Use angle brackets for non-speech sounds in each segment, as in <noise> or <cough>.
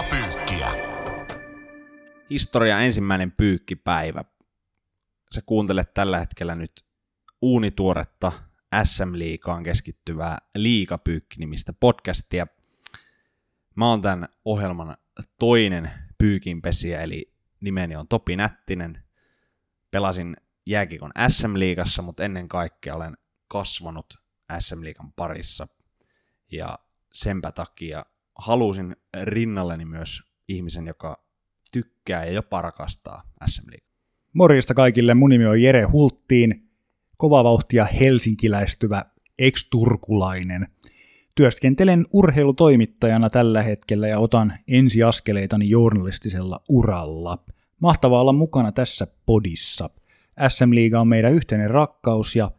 Liigapyykkiä. Historia ensimmäinen pyykkipäivä. Sä kuuntelet tällä hetkellä nyt uunituoretta SM-liikaan keskittyvää Liigapyykki-nimistä podcastia. Mä oon tämän ohjelman toinen pyykinpesiä, eli nimeni on Topi Nättinen. Pelasin jääkikon SM-liigassa, mutta ennen kaikkea olen kasvanut SM-liigan parissa. Ja senpä takia halusin rinnalleni myös ihmisen, joka tykkää ja jopa rakastaa SM liigaa. Morjesta kaikille, mun nimi on Jere Hulttiin, kova vauhtia helsinkiläistyvä ex-turkulainen. Työskentelen urheilutoimittajana tällä hetkellä ja otan ensiaskeleitani journalistisella uralla. Mahtavaa olla mukana tässä podissa. SM-liiga on meidän yhteinen rakkaus ja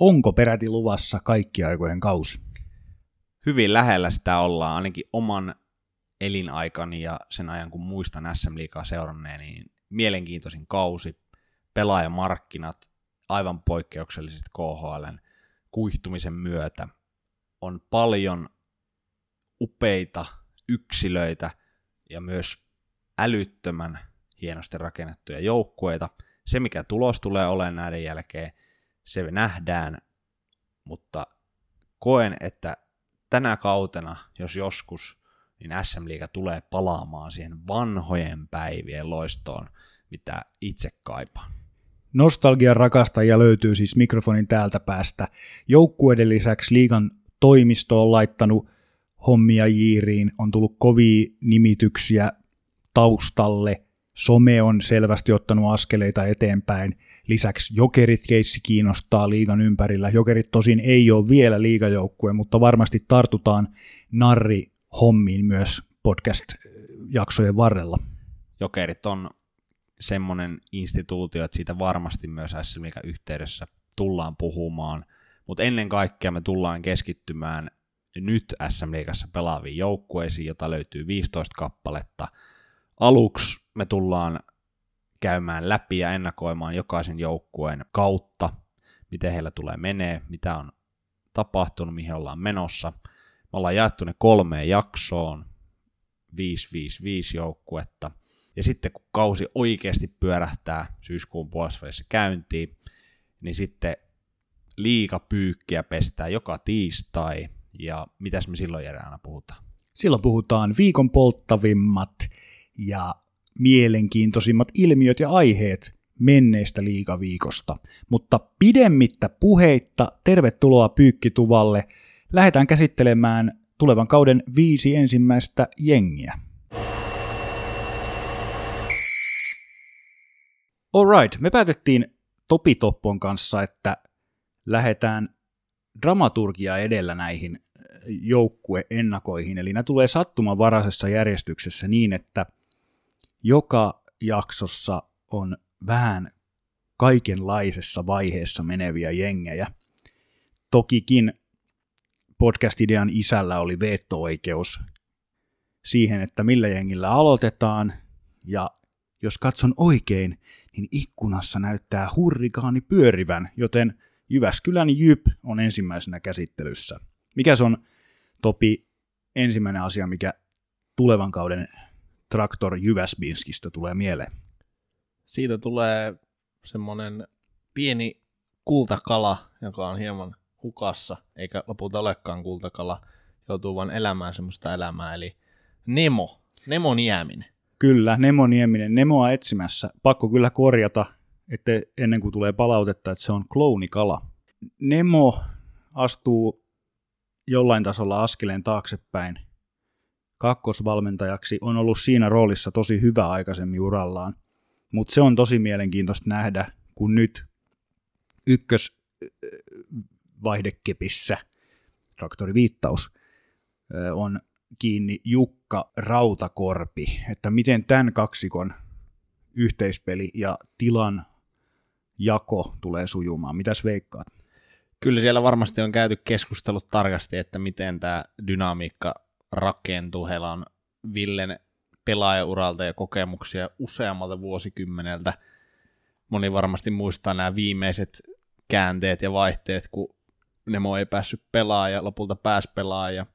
onko peräti luvassa kaikki aikojen kausi? Hyvin lähellä sitä ollaan, ainakin oman elinaikani ja sen ajan kun muistan SM Liigaa seuranneen, niin mielenkiintoisin kausi, pelaajamarkkinat aivan poikkeukselliset KHLn kuihtumisen myötä. On paljon upeita yksilöitä ja myös älyttömän hienosti rakennettuja joukkueita. Se, mikä tulos tulee olemaan näiden jälkeen, se nähdään, mutta koen, että tänä kautena, jos joskus, niin SM Liiga tulee palaamaan siihen vanhojen päivien loistoon, mitä itse kaipaan. Nostalgian rakastajia löytyy siis mikrofonin täältä päästä. Joukkueiden lisäksi liigan toimisto on laittanut hommia jiiriin, on tullut kovia nimityksiä taustalle, some on selvästi ottanut askeleita eteenpäin, lisäksi Jokerit keissi kiinnostaa liigan ympärillä. Jokerit tosin ei ole vielä liigajoukkue, mutta varmasti tartutaan narri hommiin myös podcast-jaksojen varrella. Jokerit on semmoinen instituutio, että siitä varmasti myös SM yhteydessä tullaan puhumaan, mutta ennen kaikkea me tullaan keskittymään nyt SM Liigassa pelaaviin joukkueisiin, jota löytyy 15 kappaletta. Aluksi me tullaan käymään läpi ja ennakoimaan jokaisen joukkueen kautta, miten heillä tulee menee, mitä on tapahtunut, mihin ollaan menossa. Me ollaan jaettu ne kolmeen jaksoon, 5-5-5 joukkuetta. Ja sitten kun kausi oikeasti pyörähtää syyskuun puolessa käyntiin, niin sitten liikapyykkiä pestää joka tiistai. Ja mitäs me silloin Jere aina puhutaan? Silloin puhutaan viikon polttavimmat ja mielenkiintoisimmat ilmiöt ja aiheet menneestä liikaviikosta. Mutta pidemmittä puheitta, tervetuloa Pyykkituvalle. Lähdetään käsittelemään tulevan kauden viisi ensimmäistä jengiä. Alright, me päätettiin Topi Toppon kanssa, että lähdetään dramaturgia edellä näihin joukkueennakoihin, eli nämä tulee sattumanvaraisessa järjestyksessä niin, että – joka jaksossa on vähän kaikenlaisessa vaiheessa meneviä jengejä. Tokikin podcast-idean isällä oli veto-oikeus siihen, että millä jengillä aloitetaan, ja jos katson oikein, niin ikkunassa näyttää hurrikaani pyörivän, joten Jyväskylän Jyp on ensimmäisenä käsittelyssä. Mikä se on, Topi, ensimmäinen asia, mikä tulevan kauden Traktor Jyväsbinskistä tulee mieleen? Siitä tulee semmoinen pieni kultakala, joka on hieman hukassa, eikä lopulta olekaan kultakala, joutuu vain elämään semmoista elämää, eli Nemo, Nemo Nieminen. Kyllä, Nemo Nieminen, Nemoa etsimässä. Pakko kyllä korjata, että ennen kuin tulee palautetta, että se on klounikala. Nemo astuu jollain tasolla askeleen taaksepäin kakkosvalmentajaksi on ollut siinä roolissa tosi hyvä aikaisemmin urallaan. Mutta se on tosi mielenkiintoista nähdä, kun nyt ykkösvaihdekepissä, traktoriviittaus, on kiinni Jukka Rautakorpi, että miten tämän kaksikon yhteispeli ja tilan jako tulee sujumaan. Mitäs veikkaat? Kyllä siellä varmasti on käyty keskustelut tarkasti, että miten tämä dynamiikka rakentuu. Heillä on Villen pelaajauralta ja kokemuksia useammalta vuosikymmeneltä. Moni varmasti muistaa nämä viimeiset käänteet ja vaihteet, kun Nemo ei päässyt pelaamaan ja lopulta pelaamaan ja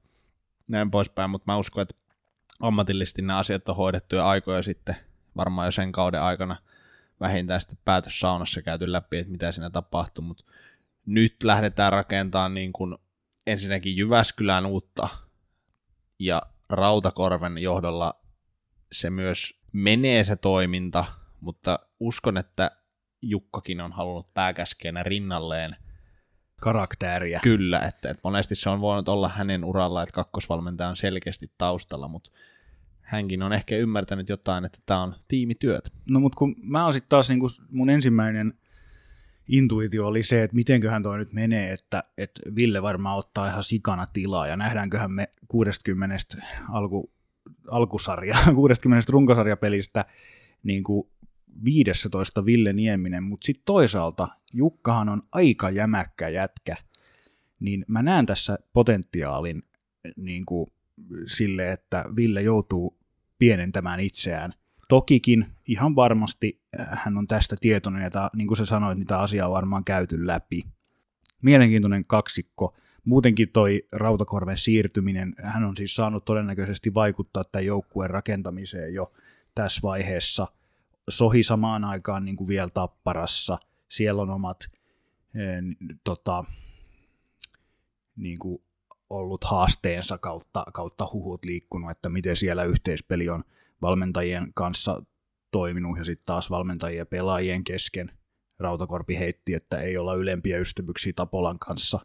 näin poispäin, mutta mä uskon, että ammatillisesti nämä asiat on hoidettu jo aikoja sitten, varmaan jo sen kauden aikana vähintään sitten päätös saunassa käyty läpi, että mitä siinä tapahtuu, mutta nyt lähdetään rakentamaan niin kuin ensinnäkin Jyväskylän uutta ja Rautakorven johdolla se myös menee se toiminta, mutta uskon, että Jukkakin on halunnut pääkäskeenä rinnalleen Karakteria. Kyllä, että, että monesti se on voinut olla hänen uralla, että kakkosvalmentaja on selkeästi taustalla, mutta hänkin on ehkä ymmärtänyt jotain, että tämä on tiimityöt. No mutta kun mä oon sitten taas niinku mun ensimmäinen intuitio oli se, että mitenköhän toi nyt menee, että, että Ville varmaan ottaa ihan sikana tilaa ja nähdäänköhän me 60 alku, alkusarja, <laughs> 60 runkosarjapelistä niin kuin 15 Ville Nieminen, mutta sitten toisaalta Jukkahan on aika jämäkkä jätkä, niin mä näen tässä potentiaalin niin kuin sille, että Ville joutuu pienentämään itseään. Tokikin ihan varmasti hän on tästä tietoinen, ja ta, niin kuin sä sanoit, niin tämä asia on varmaan käyty läpi. Mielenkiintoinen kaksikko. Muutenkin toi Rautakorven siirtyminen, hän on siis saanut todennäköisesti vaikuttaa tämän joukkueen rakentamiseen jo tässä vaiheessa. Sohi samaan aikaan niin kuin vielä tapparassa. Siellä on omat eh, tota, niin kuin ollut haasteensa kautta, kautta huhut liikkunut, että miten siellä yhteispeli on valmentajien kanssa toiminut ja sitten taas valmentajien ja pelaajien kesken. Rautakorpi heitti, että ei olla ylempiä ystävyyksiä Tapolan kanssa.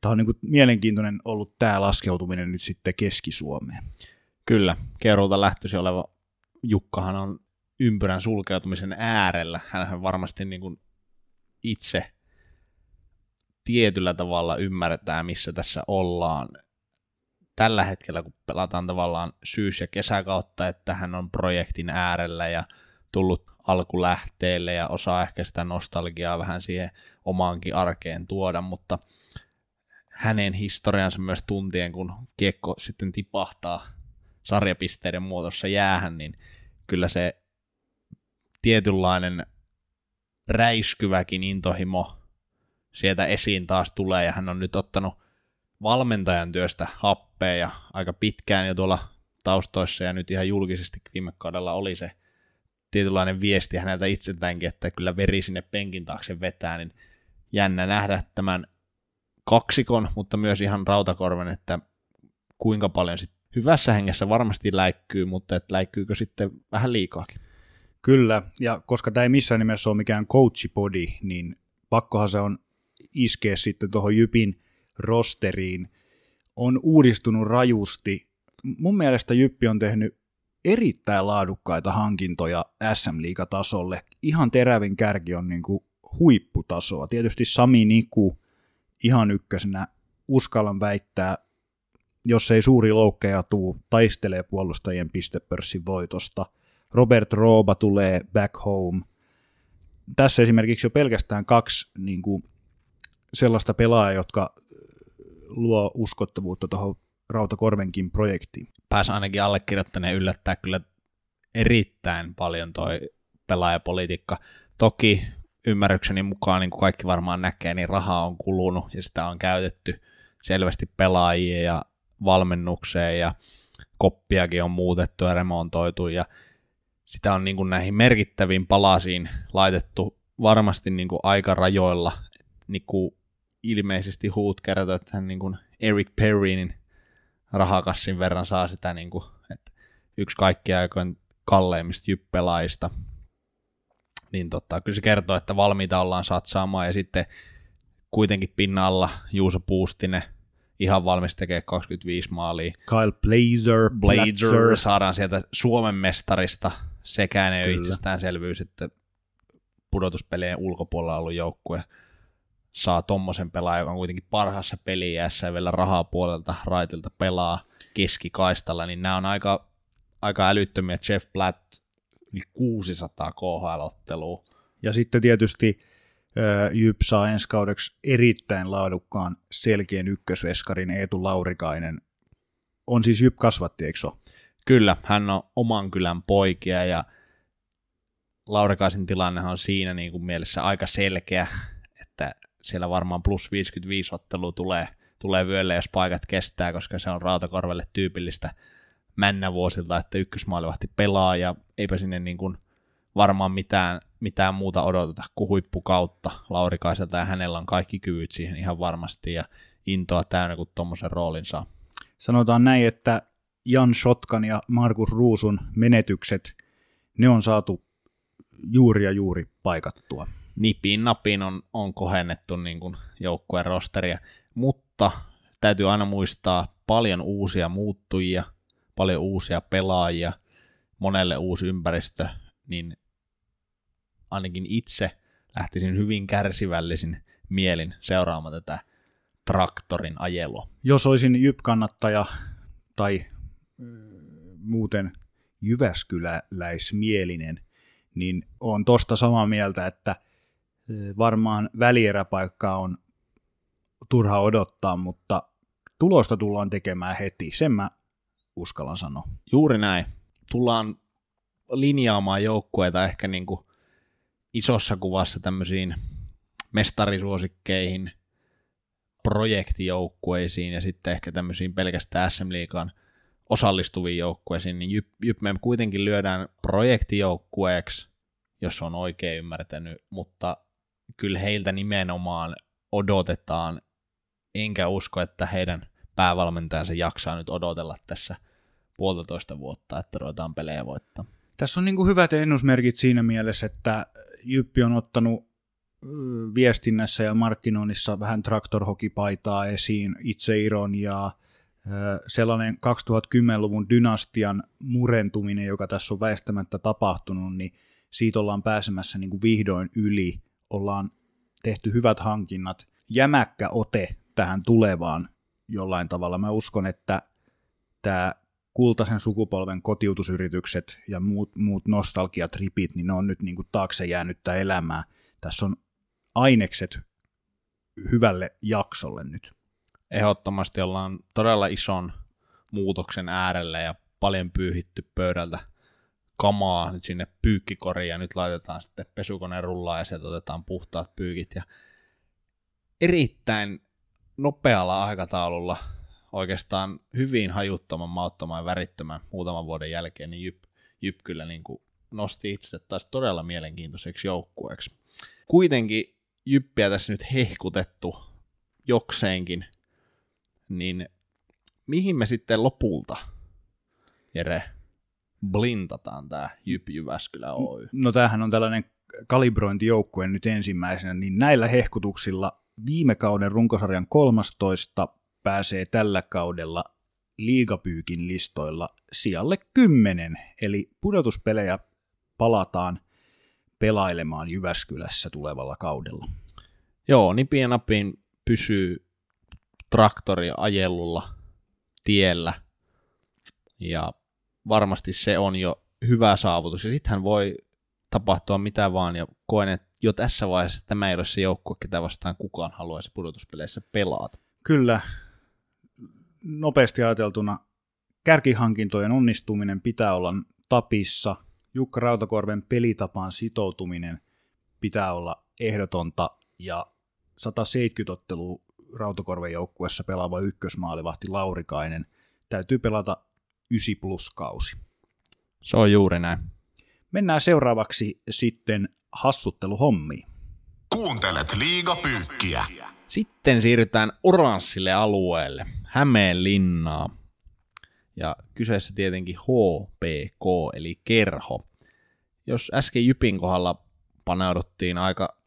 Tämä on niin kuin mielenkiintoinen ollut tämä laskeutuminen nyt sitten Keski-Suomeen. Kyllä, Keurulta lähtöisin oleva Jukkahan on ympyrän sulkeutumisen äärellä. Hän varmasti niin kuin itse tietyllä tavalla ymmärretään, missä tässä ollaan. Tällä hetkellä, kun pelataan tavallaan syys- ja kesäkautta, että hän on projektin äärellä ja tullut alkulähteelle ja osaa ehkä sitä nostalgiaa vähän siihen omaankin arkeen tuoda, mutta hänen historiansa myös tuntien, kun kiekko sitten tipahtaa sarjapisteiden muodossa jäähän, niin kyllä se tietynlainen räiskyväkin intohimo sieltä esiin taas tulee, ja hän on nyt ottanut valmentajan työstä happea ja aika pitkään jo tuolla taustoissa, ja nyt ihan julkisesti viime kaudella oli se tietynlainen viesti häneltä itseltäänkin, että kyllä veri sinne penkin taakse vetää, niin jännä nähdä tämän kaksikon, mutta myös ihan rautakorven, että kuinka paljon sit hyvässä hengessä varmasti läikkyy, mutta että läikkyykö sitten vähän liikaakin. Kyllä, ja koska tämä ei missään nimessä ole mikään coachipodi, niin pakkohan se on iskeä sitten tuohon Jypin rosteriin. On uudistunut rajusti. Mun mielestä Jyppi on tehnyt erittäin laadukkaita hankintoja SM-liigatasolle. Ihan terävin kärki on niin kuin huipputasoa. Tietysti Sami Niku ihan ykkösenä uskallan väittää, jos ei suuri loukkeja tuu, taistelee puolustajien pistepörssin voitosta. Robert Rooba tulee back home. Tässä esimerkiksi jo pelkästään kaksi niin kuin, sellaista pelaajaa, jotka luo uskottavuutta tuohon Rautakorvenkin projektiin. Pääs ainakin allekirjoittaneen yllättää kyllä erittäin paljon toi pelaajapolitiikka. Toki ymmärrykseni mukaan, niin kuin kaikki varmaan näkee, niin rahaa on kulunut ja sitä on käytetty selvästi pelaajia ja valmennukseen ja koppiakin on muutettu ja remontoitu ja sitä on niin kuin näihin merkittäviin palasiin laitettu varmasti niin kuin aikarajoilla. Niin kuin ilmeisesti huut kertoo, että hän niin kuin Eric Perrinin rahakassin verran saa sitä, niin kuin, että yksi kaikkia aikojen kalleimmista jyppelaista. Niin totta, kyllä se kertoo, että valmiita ollaan satsaamaan ja sitten kuitenkin pinnalla Juuso Puustinen ihan valmis tekee 25 maalia. Kyle Blazer, Blazer saadaan sieltä Suomen mestarista. Sekään ei Kyllä. ole itsestäänselvyys, että pudotuspelien ulkopuolella ollut joukkue saa tommosen pelaajan, joka on kuitenkin parhaassa peliässä ja vielä rahaa puolelta raitilta pelaa keskikaistalla, niin nämä on aika, aika älyttömiä. Jeff Blatt yli 600 KHL-ottelua. Ja sitten tietysti Jyp saa ensi kaudeksi erittäin laadukkaan selkeän ykkösveskarin Eetu Laurikainen. On siis Jyp kasvatti, eikö ole? Kyllä, hän on oman kylän poikia ja Laurikaisen tilannehan on siinä niin kuin mielessä aika selkeä, että siellä varmaan plus 55 ottelu tulee, tulee vyölle, jos paikat kestää, koska se on Rautakorvelle tyypillistä männävuosilta, että ykkösmaalivahti pelaa ja eipä sinne niin kuin varmaan mitään, mitään muuta odoteta kuin huippukautta Laurikaiselta ja hänellä on kaikki kyvyt siihen ihan varmasti ja intoa täynnä, kun tuommoisen roolin saa. Sanotaan näin, että Jan Shotkan ja Markus Ruusun menetykset, ne on saatu juuri ja juuri paikattua. Nipin napin on, on kohennettu niin kuin joukkueen rosteria, mutta täytyy aina muistaa paljon uusia muuttujia, paljon uusia pelaajia, monelle uusi ympäristö, niin ainakin itse lähtisin hyvin kärsivällisin mielin seuraamaan tätä traktorin ajelua. Jos olisin Jyp-kannattaja tai muuten Jyväskyläläismielinen, niin on tosta samaa mieltä, että varmaan välieräpaikkaa on turha odottaa, mutta tulosta tullaan tekemään heti, sen mä uskallan sanoa. Juuri näin. Tullaan linjaamaan joukkueita ehkä niin kuin isossa kuvassa tämmöisiin mestarisuosikkeihin, projektijoukkueisiin ja sitten ehkä tämmöisiin pelkästään SM Liigaan osallistuviin joukkueisiin, niin Jyp, Jyp me kuitenkin lyödään projektijoukkueeksi, jos on oikein ymmärtänyt, mutta kyllä heiltä nimenomaan odotetaan, enkä usko, että heidän päävalmentajansa jaksaa nyt odotella tässä puolitoista vuotta, että ruvetaan pelejä voittaa. Tässä on niin kuin hyvät ennusmerkit siinä mielessä, että Jyppi on ottanut viestinnässä ja markkinoinnissa vähän traktorhokipaitaa esiin, itseironiaa, sellainen 2010-luvun dynastian murentuminen, joka tässä on väistämättä tapahtunut, niin siitä ollaan pääsemässä niin kuin vihdoin yli, ollaan tehty hyvät hankinnat, jämäkkä ote tähän tulevaan jollain tavalla. Mä uskon, että tämä kultaisen sukupolven kotiutusyritykset ja muut, muut nostalgiatripit, niin ne on nyt niin kuin taakse jäänyttä elämää. Tässä on ainekset hyvälle jaksolle nyt. Ehdottomasti ollaan todella ison muutoksen äärellä ja paljon pyyhitty pöydältä kamaa nyt sinne pyykkikoriin ja nyt laitetaan sitten pesukoneen rullaan ja sieltä otetaan puhtaat pyykit ja erittäin nopealla aikataululla oikeastaan hyvin hajuttoman, mauttoman ja värittömän muutaman vuoden jälkeen, niin Jyp, Jyp kyllä niin kuin nosti itse taas todella mielenkiintoiseksi joukkueeksi. Kuitenkin Jyppiä tässä nyt hehkutettu jokseenkin, niin mihin me sitten lopulta, Jere, blintataan tämä Jyp Jyväskylä Oy? No tämähän on tällainen kalibrointijoukkue nyt ensimmäisenä, niin näillä hehkutuksilla viime kauden runkosarjan 13 pääsee tällä kaudella liigapyykin listoilla sijalle 10, eli pudotuspelejä palataan pelailemaan Jyväskylässä tulevalla kaudella. Joo, nipien napin pysyy traktori ajelulla tiellä, ja varmasti se on jo hyvä saavutus, ja sittenhän voi tapahtua mitä vaan, ja koen, että jo tässä vaiheessa tämä ei ole se joukkue, ketä vastaan kukaan haluaisi pudotuspeleissä pelata. Kyllä, nopeasti ajateltuna kärkihankintojen onnistuminen pitää olla tapissa. Jukka Rautakorven pelitapaan sitoutuminen pitää olla ehdotonta ja 170 ottelua Rautakorven joukkuessa pelaava ykkösmaalivahti Laurikainen täytyy pelata 9 plus kausi. Se on juuri näin. Mennään seuraavaksi sitten hassutteluhommiin. Kuuntelet liigapyykkiä. Sitten siirrytään oranssille alueelle, Hämeenlinnaa. Ja kyseessä tietenkin HPK, eli kerho. Jos äsken Jypin kohdalla paneuduttiin aika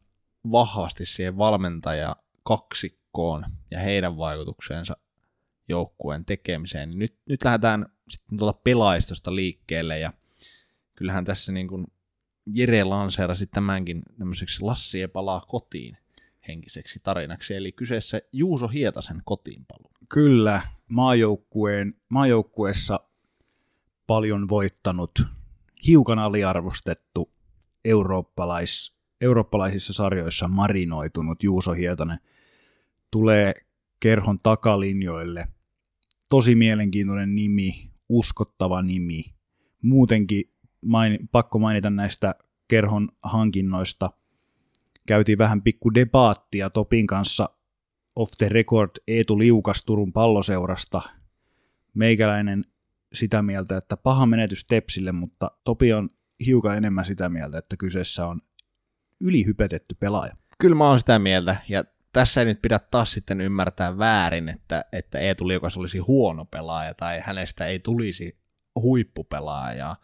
vahvasti siihen valmentaja kaksikkoon ja heidän vaikutukseensa joukkueen tekemiseen, niin nyt, nyt lähdetään sitten tuolta pelaistosta liikkeelle ja kyllähän tässä niin kuin Jere lanseerasi tämänkin tämmöiseksi Lassi ei palaa kotiin henkiseksi tarinaksi, eli kyseessä Juuso Hietasen kotiinpalu. Kyllä, maajoukkueen, maajoukkueessa paljon voittanut, hiukan aliarvostettu eurooppalais, eurooppalaisissa sarjoissa marinoitunut Juuso Hietanen tulee kerhon takalinjoille. Tosi mielenkiintoinen nimi, uskottava nimi. Muutenkin main, pakko mainita näistä kerhon hankinnoista. Käytiin vähän pikku debaattia Topin kanssa off the record Eetu Liukas Turun palloseurasta. Meikäläinen sitä mieltä, että paha menetys Tepsille, mutta Topi on hiukan enemmän sitä mieltä, että kyseessä on ylihypetetty pelaaja. Kyllä mä oon sitä mieltä, ja tässä ei nyt pidä taas sitten ymmärtää väärin, että, että Eetu Liukas olisi huono pelaaja tai hänestä ei tulisi huippupelaajaa,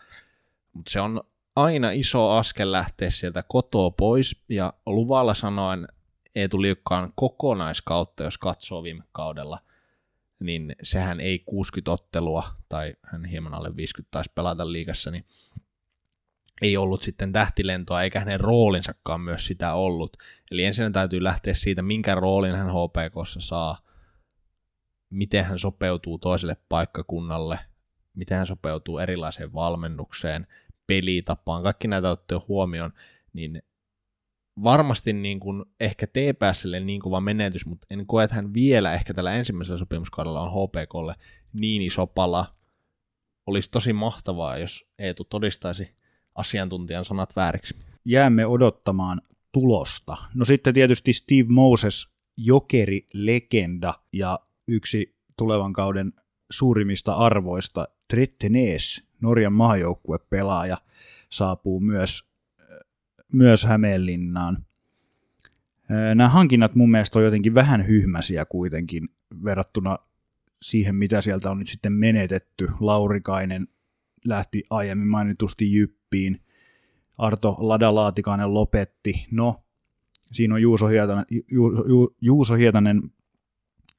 mutta se on aina iso askel lähteä sieltä kotoa pois, ja luvalla sanoen Eetu Liukkaan kokonaiskautta, jos katsoo viime kaudella, niin sehän ei 60 ottelua, tai hän hieman alle 50 taisi pelata liigassa, niin ei ollut sitten tähtilentoa, eikä hänen roolinsakaan myös sitä ollut. Eli ensin täytyy lähteä siitä, minkä roolin hän HPKssa saa, miten hän sopeutuu toiselle paikkakunnalle, miten hän sopeutuu erilaiseen valmennukseen, pelitapaan, kaikki näitä ottaa huomioon, niin varmasti niin kuin ehkä TPSlle niin kova menetys, mutta en koe, että hän vielä ehkä tällä ensimmäisellä sopimuskaudella on HPKlle niin iso pala. Olisi tosi mahtavaa, jos Eetu todistaisi asiantuntijan sanat vääriksi. Jäämme odottamaan tulosta. No sitten tietysti Steve Moses, jokeri, legenda ja yksi tulevan kauden suurimmista arvoista, Trettenees, Norjan maajoukkuepelaaja, saapuu myös, myös Hämeenlinnaan. Nämä hankinnat mun mielestä on jotenkin vähän hyhmäsiä kuitenkin verrattuna siihen, mitä sieltä on nyt sitten menetetty. Laurikainen lähti aiemmin mainitusti Jyppiin. Arto Ladalaatikainen lopetti. No, siinä on Juuso Hietanen, Ju, Ju, Juuso Hietanen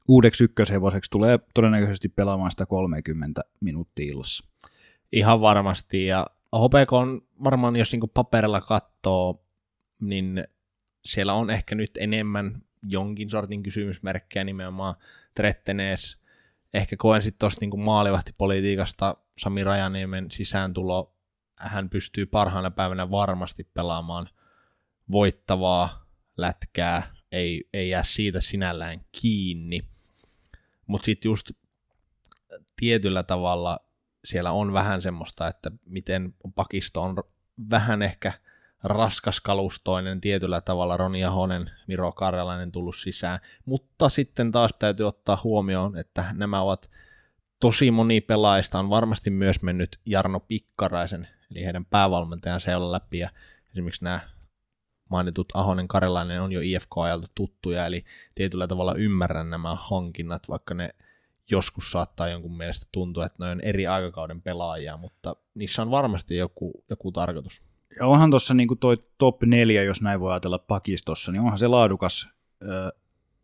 uudeksi ykköshevoseksi tulee todennäköisesti pelaamaan sitä 30 minuuttia illassa. Ihan varmasti, ja HPK on varmaan, jos niinku paperilla katsoo, niin siellä on ehkä nyt enemmän jonkin sortin kysymysmerkkejä nimenomaan Trettenees. Ehkä koen sitten tuosta niinku maalivahtipolitiikasta Sami Rajaniemen sisääntulo, hän pystyy parhaana päivänä varmasti pelaamaan voittavaa lätkää, ei, ei jää siitä sinällään kiinni. Mutta sitten just tietyllä tavalla siellä on vähän semmoista, että miten pakisto on vähän ehkä raskaskalustoinen tietyllä tavalla, Roni Ahonen, Miro Karjalainen tullut sisään, mutta sitten taas täytyy ottaa huomioon, että nämä ovat tosi moni pelaajista on varmasti myös mennyt Jarno Pikkaraisen, eli heidän päävalmentajan siellä läpi, ja esimerkiksi nämä mainitut Ahonen Karelainen on jo IFK-ajalta tuttuja, eli tietyllä tavalla ymmärrän nämä hankinnat, vaikka ne joskus saattaa jonkun mielestä tuntua, että ne on eri aikakauden pelaajia, mutta niissä on varmasti joku, joku tarkoitus. Ja onhan tuossa niin toi top 4, jos näin voi ajatella pakistossa, niin onhan se laadukas.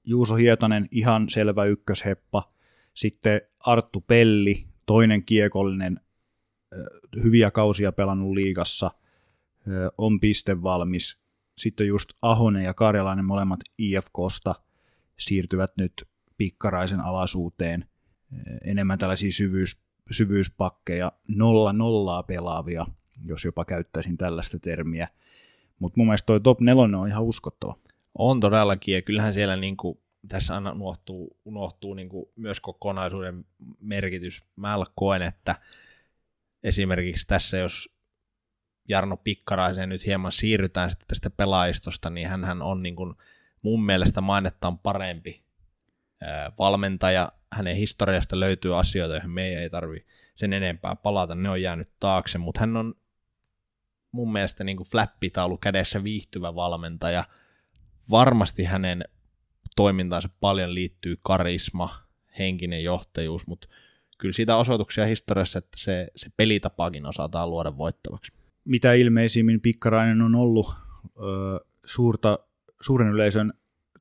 Juuso Hietanen, ihan selvä ykkösheppa. Sitten Arttu Pelli, toinen kiekollinen, hyviä kausia pelannut liigassa, on pistevalmis. Sitten just Ahonen ja Karjalainen molemmat IFKsta siirtyvät nyt pikkaraisen alaisuuteen. Enemmän tällaisia syvyys, syvyyspakkeja, nolla nollaa pelaavia, jos jopa käyttäisin tällaista termiä. Mutta mun mielestä toi top 4 on ihan uskottava. On todellakin, ja kyllähän siellä niin kuin tässä aina unohtuu, unohtuu niin kuin myös kokonaisuuden merkitys. Mä koen, että esimerkiksi tässä, jos Jarno Pikkaraiseen nyt hieman siirrytään sitten tästä pelaajistosta, niin hän on niin kuin mun mielestä mainettaan parempi valmentaja. Hänen historiasta löytyy asioita, joihin meidän ei tarvi sen enempää palata, ne on jäänyt taakse, mutta hän on mun mielestä niin kuin flappitaulu kädessä viihtyvä valmentaja. Varmasti hänen toimintaansa paljon liittyy karisma, henkinen johtajuus, mutta kyllä siitä osoituksia historiassa, että se, se pelitapakin osataan luoda voittavaksi. Mitä ilmeisimmin Pikkarainen on ollut ö, suurta, suuren yleisön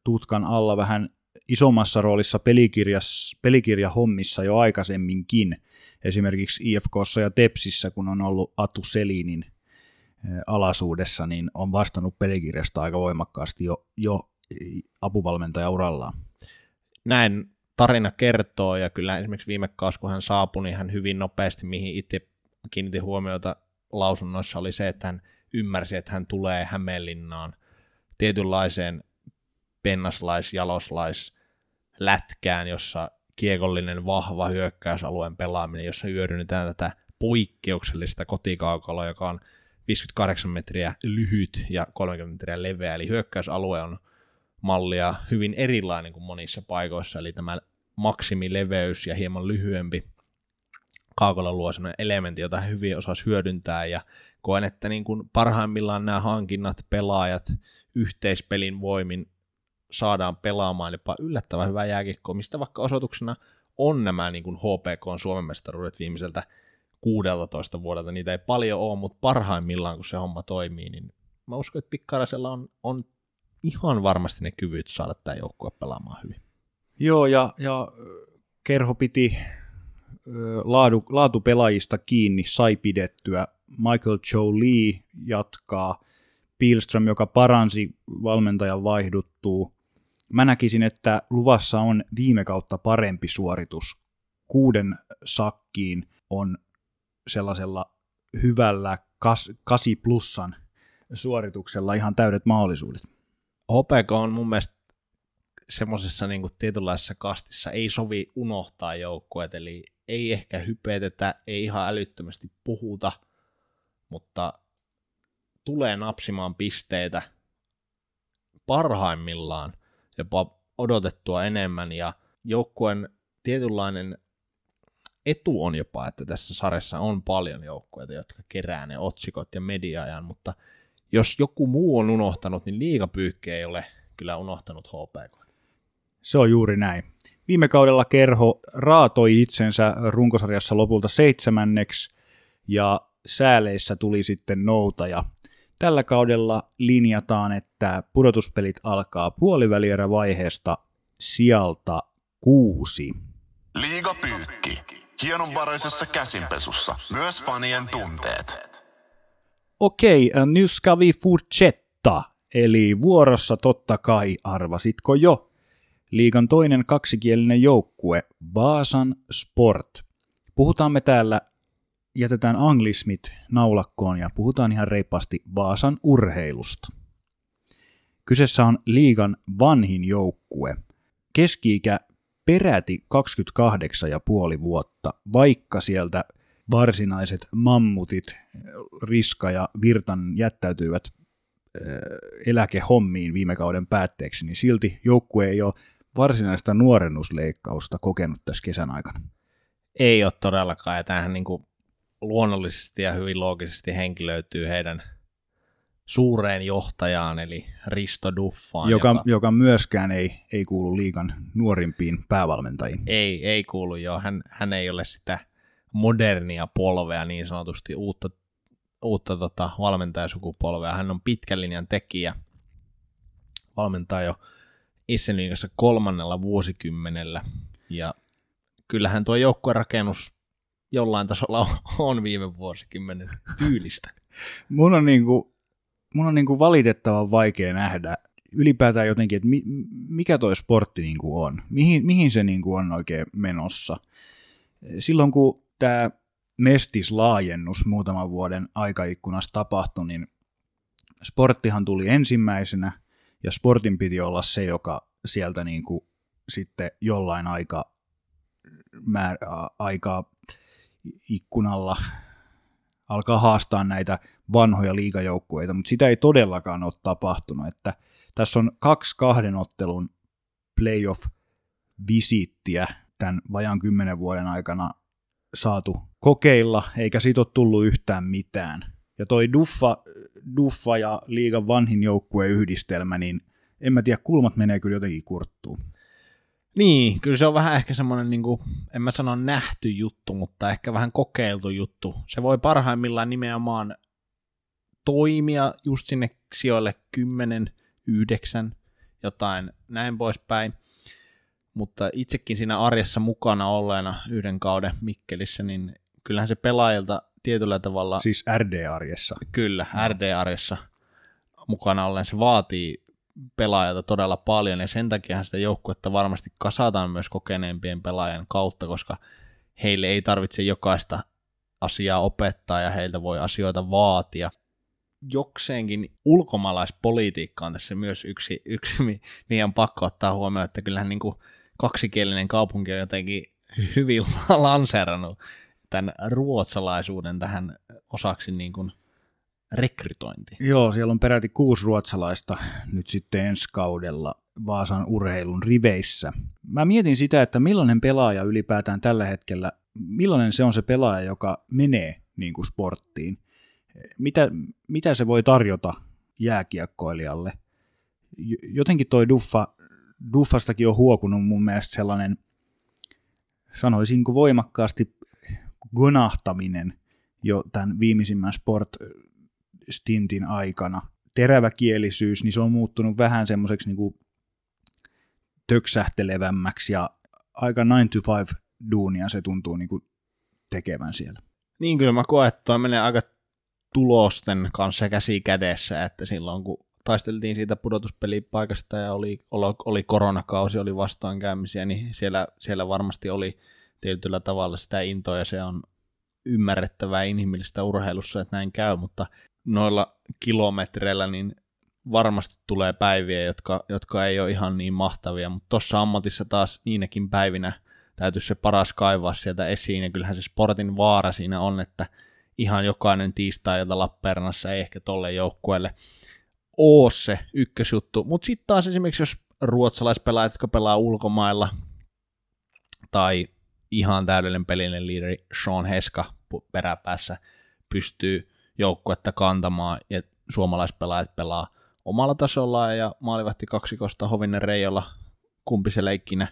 tutkan alla vähän isommassa roolissa pelikirjas, pelikirjahommissa jo aikaisemminkin, esimerkiksi IFKssa ja Tepsissä, kun on ollut Atu Selinin alaisuudessa, niin on vastannut pelikirjasta aika voimakkaasti jo, jo apuvalmentajaurallaan. Näin tarina kertoo, ja kyllä esimerkiksi viime kausi, kun hän saapui, niin hän hyvin nopeasti, mihin itse kiinnitin huomiota lausunnoissa, oli se, että hän ymmärsi, että hän tulee Hämeenlinnaan tietynlaiseen pennaslais, jaloslais lätkään, jossa kiekollinen vahva hyökkäysalueen pelaaminen, jossa hyödynnetään tätä poikkeuksellista kotikaukaloa, joka on 58 metriä lyhyt ja 30 metriä leveä, eli hyökkäysalue on mallia hyvin erilainen kuin monissa paikoissa, eli tämä maksimileveys ja hieman lyhyempi Kaakolla luo sellainen elementti, jota he hyvin osasi hyödyntää, ja koen, että niin kuin parhaimmillaan nämä hankinnat, pelaajat, yhteispelin voimin saadaan pelaamaan jopa yllättävän hyvää jääkikkoa, mistä vaikka osoituksena on nämä niin kuin HPK Suomen mestaruudet viimeiseltä 16 vuodelta. Niitä ei paljon ole, mutta parhaimmillaan kun se homma toimii, niin mä uskon, että Pikkarasella on, on ihan varmasti ne kyvyt saada tämä joukkue pelaamaan hyvin. Joo, ja, ja kerho piti laadu, laatupelaajista kiinni, sai pidettyä. Michael Joe Lee jatkaa. Pilström, joka paransi valmentajan vaihduttuu. Mä näkisin, että luvassa on viime kautta parempi suoritus. Kuuden sakkiin on sellaisella hyvällä kas, 8 plussan suorituksella ihan täydet mahdollisuudet. HPK on mun mielestä semmoisessa niin tietynlaisessa kastissa. Ei sovi unohtaa joukkueet, eli ei ehkä hypetetä, ei ihan älyttömästi puhuta, mutta tulee napsimaan pisteitä parhaimmillaan jopa odotettua enemmän ja joukkueen tietynlainen etu on jopa, että tässä sarjassa on paljon joukkueita, jotka kerää ne otsikot ja mediaajan, mutta jos joku muu on unohtanut, niin liigapyykki ei ole kyllä unohtanut HPK. Se on juuri näin. Viime kaudella Kerho raatoi itsensä runkosarjassa lopulta seitsemänneksi ja sääleissä tuli sitten noutaja. Tällä kaudella linjataan, että pudotuspelit alkaa puolivälierä vaiheesta sieltä kuusi. Liiga pyykki. Hienonvaraisessa käsinpesussa. Myös fanien tunteet. Okei, okay, nu ska vi fortsätta. Eli vuorossa totta kai, arvasitko jo? Liigan toinen kaksikielinen joukkue, Vaasan Sport. Puhutaan me täällä, jätetään anglismit naulakkoon ja puhutaan ihan reippaasti Vaasan urheilusta. Kyseessä on liigan vanhin joukkue. Keski-ikä peräti 28,5 vuotta, vaikka sieltä varsinaiset mammutit, Riska ja Virtan jättäytyivät eläkehommiin viime kauden päätteeksi, niin silti joukkue ei ole varsinaista nuorennusleikkausta kokenut tässä kesän aikana. Ei ole todellakaan, ja tämähän niin kuin luonnollisesti ja hyvin loogisesti henkilöityy heidän suureen johtajaan, eli Risto Duffaan. Joka, joka, joka myöskään ei, ei kuulu liikan nuorimpiin päävalmentajiin. Ei, ei kuulu jo. Hän, hän ei ole sitä modernia polvea, niin sanotusti uutta, uutta tota, valmentajasukupolvea. Hän on pitkän linjan tekijä, valmentaa jo Issenliigassa kolmannella vuosikymmenellä, ja kyllähän tuo joukkuerakennus jollain tasolla on viime vuosikymmenen tyylistä. <laughs> mun on, niinku, mun on niinku valitettavan vaikea nähdä ylipäätään jotenkin, että mi, mikä toi sportti niinku on, mihin, mihin se niinku on oikein menossa. Silloin kun tämä Mestis-laajennus muutaman vuoden aikaikkunassa tapahtui, niin sporttihan tuli ensimmäisenä, ja sportin piti olla se, joka sieltä niin kuin sitten jollain aika, määr, aika ikkunalla alkaa haastaa näitä vanhoja liigajoukkueita, mutta sitä ei todellakaan ole tapahtunut, että tässä on kaksi kahden ottelun playoff-visittiä tämän vajan kymmenen vuoden aikana saatu kokeilla, eikä siitä ole tullut yhtään mitään. Ja toi Duffa, Duffa ja liigan vanhin joukkueen yhdistelmä, niin en mä tiedä, kulmat menee kyllä jotenkin kurttuun. Niin, kyllä se on vähän ehkä semmoinen, niin en mä sano nähty juttu, mutta ehkä vähän kokeiltu juttu. Se voi parhaimmillaan nimenomaan toimia just sinne sijoille 10, 9, jotain näin poispäin mutta itsekin siinä arjessa mukana olleena yhden kauden Mikkelissä, niin kyllähän se pelaajilta tietyllä tavalla... Siis RD-arjessa. Kyllä, RD-arjessa mukana ollen se vaatii pelaajalta todella paljon, ja sen takia sitä joukkuetta varmasti kasataan myös kokeneempien pelaajan kautta, koska heille ei tarvitse jokaista asiaa opettaa, ja heiltä voi asioita vaatia. Jokseenkin ulkomaalaispolitiikka on tässä myös yksi, yksi mihin on pakko ottaa huomioon, että kyllähän niin kuin kaksikielinen kaupunki on jotenkin hyvin <laughs> lanseerannut tämän ruotsalaisuuden tähän osaksi niin kuin rekrytointi. Joo, siellä on peräti kuusi ruotsalaista nyt sitten ensi kaudella Vaasan urheilun riveissä. Mä mietin sitä, että millainen pelaaja ylipäätään tällä hetkellä millainen se on se pelaaja, joka menee niin kuin sporttiin? Mitä, mitä se voi tarjota jääkiekkoilijalle? Jotenkin toi Duffa, Duffastakin on huokunut mun mielestä sellainen, sanoisinko voimakkaasti gonahtaminen jo tämän viimeisimmän sport-stintin aikana. Teräväkielisyys, niin se on muuttunut vähän semmoiseksi niin töksähtelevämmäksi ja aika 9 to 5 duunia se tuntuu niin kuin tekevän siellä. Niin kyllä mä koen, että toi menee aika tulosten kanssa käsi kädessä, että silloin kun taisteltiin siitä pudotuspelipaikasta ja oli, oli koronakausi, oli vastoinkäymisiä, niin siellä, siellä varmasti oli tietyllä tavalla sitä intoa ja se on ymmärrettävää inhimillistä urheilussa, että näin käy, mutta noilla kilometreillä niin varmasti tulee päiviä, jotka, jotka ei ole ihan niin mahtavia, mutta tuossa ammatissa taas niinäkin päivinä täytyy se paras kaivaa sieltä esiin, ja kyllähän se sportin vaara siinä on, että ihan jokainen tiistai, jota Lappeenrannassa ei ehkä tolle joukkueelle oo se ykkösjuttu, mutta sitten taas esimerkiksi jos ruotsalaispelaajat, jotka pelaa ulkomailla, tai ihan täydellinen pelinen liideri Sean Heska peräpäässä pystyy joukkuetta kantamaan, ja suomalaispelaajat pelaa omalla tasollaan, ja maalivahti kaksikosta Hovinen Reijolla, kumpi se leikkinä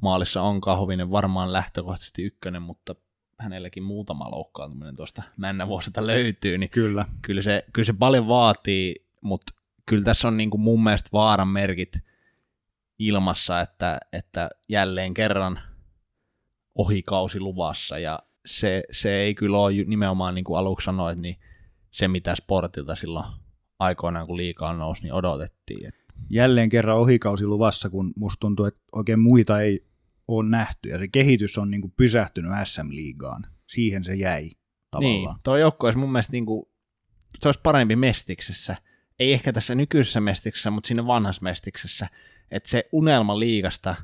maalissa onkaan, Hovinen varmaan lähtökohtaisesti ykkönen, mutta hänelläkin muutama loukkaantuminen tuosta männä vuosilta löytyy, niin kyllä. Kyllä, se, kyllä se paljon vaatii, mutta kyllä tässä on niin kuin mun mielestä vaaran merkit ilmassa, että, että jälleen kerran ohikausi luvassa, ja se, se ei kyllä ole nimenomaan niin kuin aluksi sanoit, niin se mitä sportilta silloin aikoinaan, kun liikaa nousi, niin odotettiin. Jälleen kerran ohikausi luvassa, kun musta tuntuu, että oikein muita ei ole nähty, ja se kehitys on niin kuin pysähtynyt SM-liigaan. Siihen se jäi tavallaan. Niin, tuo joukko olisi mun mielestä niin kuin, se olisi parempi mestiksessä. Ei ehkä tässä nykyisessä mestiksessä, mutta siinä vanhassa mestiksessä. Että se unelma liigasta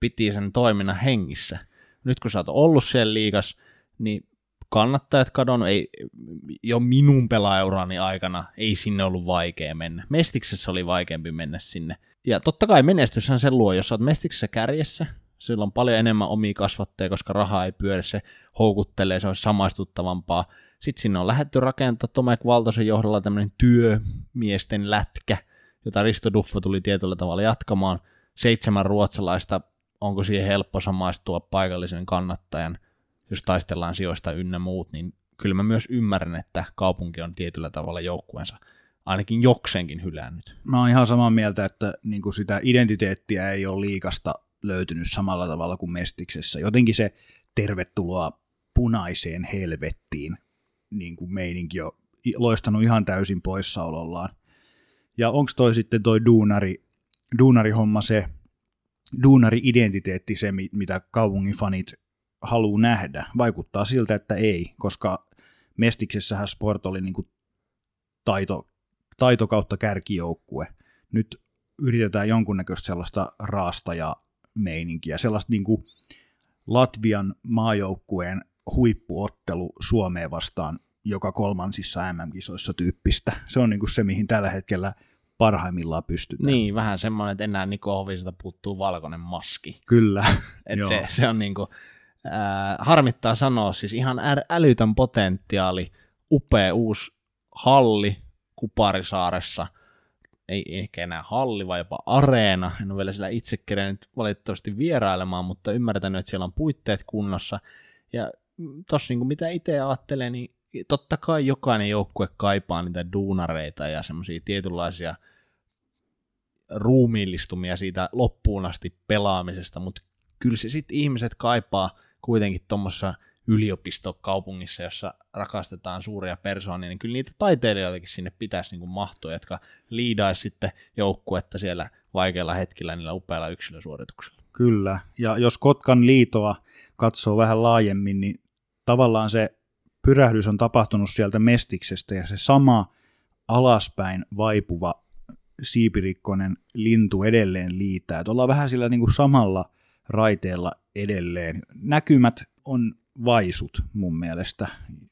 piti sen toiminnan hengissä. Nyt kun sä oot ollut siellä liigas, niin kannattajat kadonnut, ei, jo minun pelaajaurani aikana ei sinne ollut vaikea mennä. Mestiksessä oli vaikeampi mennä sinne. Ja totta kai menestyshän se luo, jos olet Mestiksessä kärjessä, sillä on paljon enemmän omia kasvatteja, koska raha ei pyöri, se houkuttelee, se olisi samaistuttavampaa. Sitten sinne on lähdetty rakentaa Tomek Valtosen johdolla tämmöinen työmiesten lätkä, jota Risto Duffo tuli tietyllä tavalla jatkamaan. Seitsemän ruotsalaista, onko siihen helppo samaistua paikallisen kannattajan, jos taistellaan sijoista ynnä muut, niin kyllä mä myös ymmärrän, että kaupunki on tietyllä tavalla joukkueensa ainakin jokseenkin hylännyt. Mä oon ihan samaa mieltä, että niin kuin sitä identiteettiä ei ole liikasta löytynyt samalla tavalla kuin Mestiksessä. Jotenkin se tervetuloa punaiseen helvettiin niin kuin meininki on loistanut ihan täysin poissaolollaan. Ja onko toi sitten toi duunari, duunarihomma se, duunari-identiteetti se, mitä kaupungin fanit haluaa nähdä? Vaikuttaa siltä, että ei, koska Mestiksessähän sport oli niin kuin taito, taito kautta kärkijoukkue. Nyt yritetään jonkunnäköistä sellaista raasta ja meininkiä, sellaista niin kuin Latvian maajoukkueen huippuottelu Suomeen vastaan joka kolmansissa MM-kisoissa tyyppistä. Se on niin kuin se, mihin tällä hetkellä parhaimmillaan pystytään. Niin, vähän semmoinen, että enää Niko Hoviselta puuttuu valkoinen maski. Kyllä. <laughs> Et se, se on niin kuin, äh, harmittaa sanoa, siis ihan älytön potentiaali, upea uusi halli Kuparisaaressa – ei ehkä enää halli, vai jopa areena. En ole vielä siellä itse kerennyt valitettavasti vierailemaan, mutta ymmärtänyt, että siellä on puitteet kunnossa. Ja tossa niin kuin mitä itse ajattelen, niin totta kai jokainen joukkue kaipaa niitä duunareita ja semmoisia tietynlaisia ruumiillistumia siitä loppuun asti pelaamisesta, mutta kyllä se sitten ihmiset kaipaa kuitenkin tuommoissa yliopistokaupungissa, jossa rakastetaan suuria persoonia, niin kyllä niitä taiteilijoitakin sinne pitäisi niin kuin mahtua, jotka liidaisi sitten joukkuetta siellä vaikeilla hetkillä niillä upeilla yksilösuorituksilla. Kyllä, ja jos Kotkan liitoa katsoo vähän laajemmin, niin tavallaan se pyrähdys on tapahtunut sieltä Mestiksestä, ja se sama alaspäin vaipuva siipirikkoinen lintu edelleen liitää. Että ollaan vähän sillä niin kuin samalla raiteella edelleen. Näkymät on vaisut mun mielestä.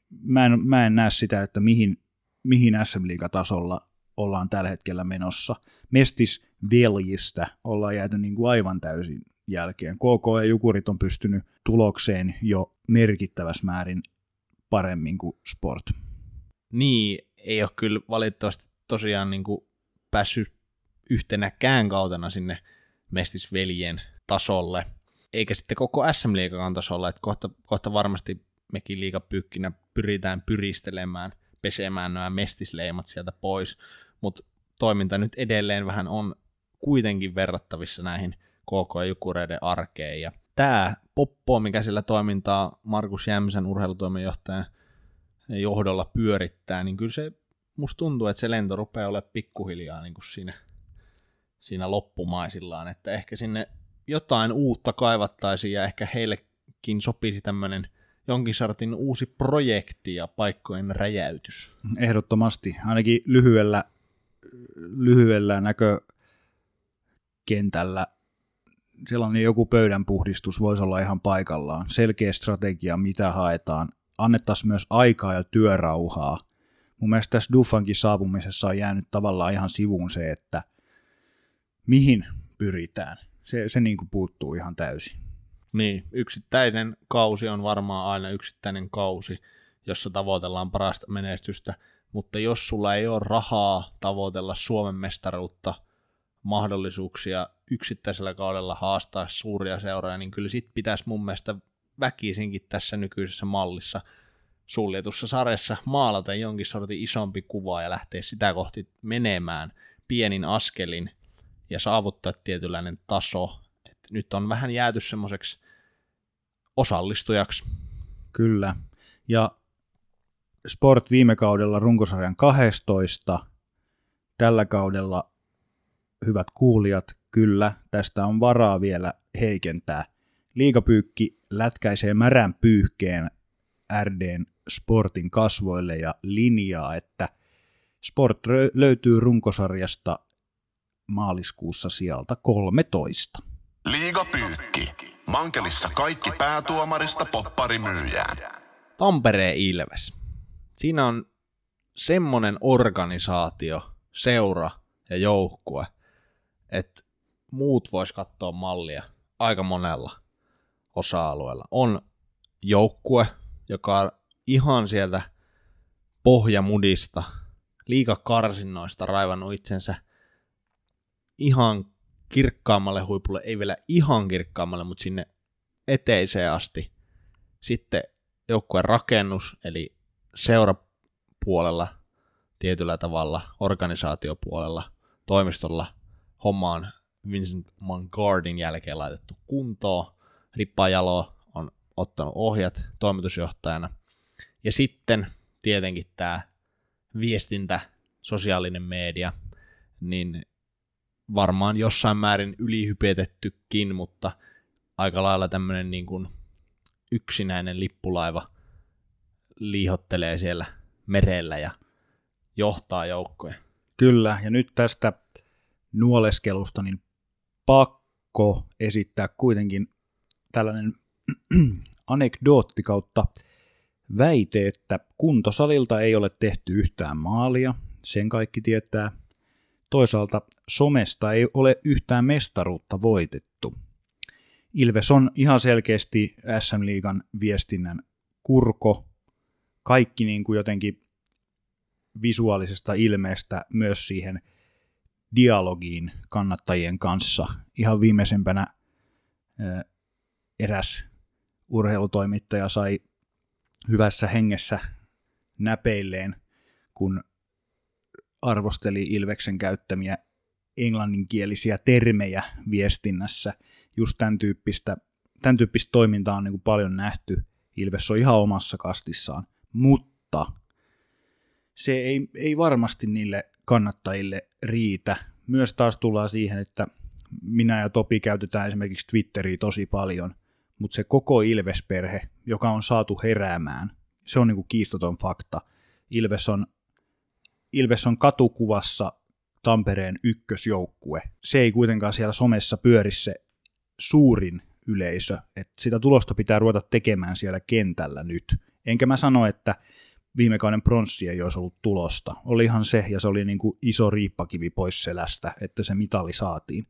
Mä en, mä en näe sitä, että mihin, mihin SM tasolla ollaan tällä hetkellä menossa. Mestis veljistä ollaan jääty niin kuin aivan täysin jälkeen. KK ja Jukurit on pystynyt tulokseen jo merkittävässä määrin paremmin kuin Sport. Niin, ei ole kyllä valitettavasti tosiaan niin kuin päässyt yhtenäkään kautena sinne mestisveljen tasolle, eikä sitten koko SM Liigan tasolla, että kohta, kohta varmasti mekin liikapyykkinä pyritään pyristelemään, pesemään nämä mestisleimat sieltä pois, mutta toiminta nyt edelleen vähän on kuitenkin verrattavissa näihin KK Jukureiden arkeen, ja tämä poppo, mikä sillä toimintaa Markus Jämsän urheilutoimenjohtajan johdolla pyörittää, niin kyllä se musta tuntuu, että se lento rupeaa olemaan pikkuhiljaa niin kuin siinä, siinä loppumaisillaan, että ehkä sinne jotain uutta kaivattaisiin ja ehkä heillekin sopisi tämmöinen jonkin sortin uusi projekti ja paikkojen räjäytys. Ehdottomasti, ainakin lyhyellä, lyhyellä näkökentällä sellainen joku pöydän puhdistus voisi olla ihan paikallaan. Selkeä strategia, mitä haetaan. Annettaisiin myös aikaa ja työrauhaa. Mun mielestä tässä Duffankin saapumisessa on jäänyt tavallaan ihan sivuun se, että mihin pyritään. Se, se niin kuin puuttuu ihan täysin. Niin, yksittäinen kausi on varmaan aina yksittäinen kausi, jossa tavoitellaan parasta menestystä, mutta jos sulla ei ole rahaa tavoitella Suomen mestaruutta, mahdollisuuksia yksittäisellä kaudella haastaa suuria seuroja, niin kyllä sit pitäisi mun mielestä väkisinkin tässä nykyisessä mallissa suljetussa sarjassa maalata jonkin sortin isompi kuva ja lähteä sitä kohti menemään pienin askelin ja saavuttaa tietynlainen taso. Et nyt on vähän jääty semmoiseksi osallistujaksi. Kyllä. Ja Sport viime kaudella runkosarjan 12, tällä kaudella hyvät kuulijat, kyllä, tästä on varaa vielä heikentää. Liikapyykki lätkäisee märän pyyhkeen RDn Sportin kasvoille ja linjaa, että Sport löytyy runkosarjasta maaliskuussa sieltä 13. Liigapyykki. Mankelissa kaikki päätuomarista popparimyyjään. Tampereen Ilves. Siinä on semmonen organisaatio, seura ja joukkue, että muut vois katsoa mallia aika monella osa-alueella. On joukkue, joka on ihan sieltä pohjamudista, liikakarsinnoista raivannut itsensä ihan kirkkaammalle huipulle, ei vielä ihan kirkkaammalle, mutta sinne eteiseen asti. Sitten joukkueen rakennus, eli seurapuolella tietyllä tavalla, organisaatiopuolella, toimistolla homma on Vincent Mangardin jälkeen laitettu kuntoon. Rippa Jalo on ottanut ohjat toimitusjohtajana. Ja sitten tietenkin tämä viestintä, sosiaalinen media, niin varmaan jossain määrin ylihypetettykin, mutta aika lailla tämmöinen niin kuin yksinäinen lippulaiva liihottelee siellä merellä ja johtaa joukkoja. Kyllä, ja nyt tästä nuoleskelusta niin pakko esittää kuitenkin tällainen <clears throat> anekdootti kautta väite, että kuntosalilta ei ole tehty yhtään maalia, sen kaikki tietää. Toisaalta somesta ei ole yhtään mestaruutta voitettu. Ilves on ihan selkeästi SM-liigan viestinnän kurko. Kaikki niin kuin jotenkin visuaalisesta ilmeestä myös siihen dialogiin kannattajien kanssa. Ihan viimeisempänä eräs urheilutoimittaja sai hyvässä hengessä näpeilleen, kun arvosteli Ilveksen käyttämiä englanninkielisiä termejä viestinnässä. Just tämän tyyppistä, tämän tyyppistä toimintaa on niin kuin paljon nähty. Ilves on ihan omassa kastissaan, mutta se ei, ei varmasti niille kannattajille riitä. Myös taas tullaan siihen, että minä ja Topi käytetään esimerkiksi Twitteriä tosi paljon, mutta se koko Ilves-perhe, joka on saatu heräämään, se on niin kuin kiistoton fakta. Ilves on Ilves on katukuvassa Tampereen ykkösjoukkue. Se ei kuitenkaan siellä somessa pyöri se suurin yleisö, että sitä tulosta pitää ruveta tekemään siellä kentällä nyt. Enkä mä sano, että viime kauden pronssi ei olisi ollut tulosta. Olihan se, ja se oli niin kuin iso riippakivi pois selästä, että se mitali saatiin.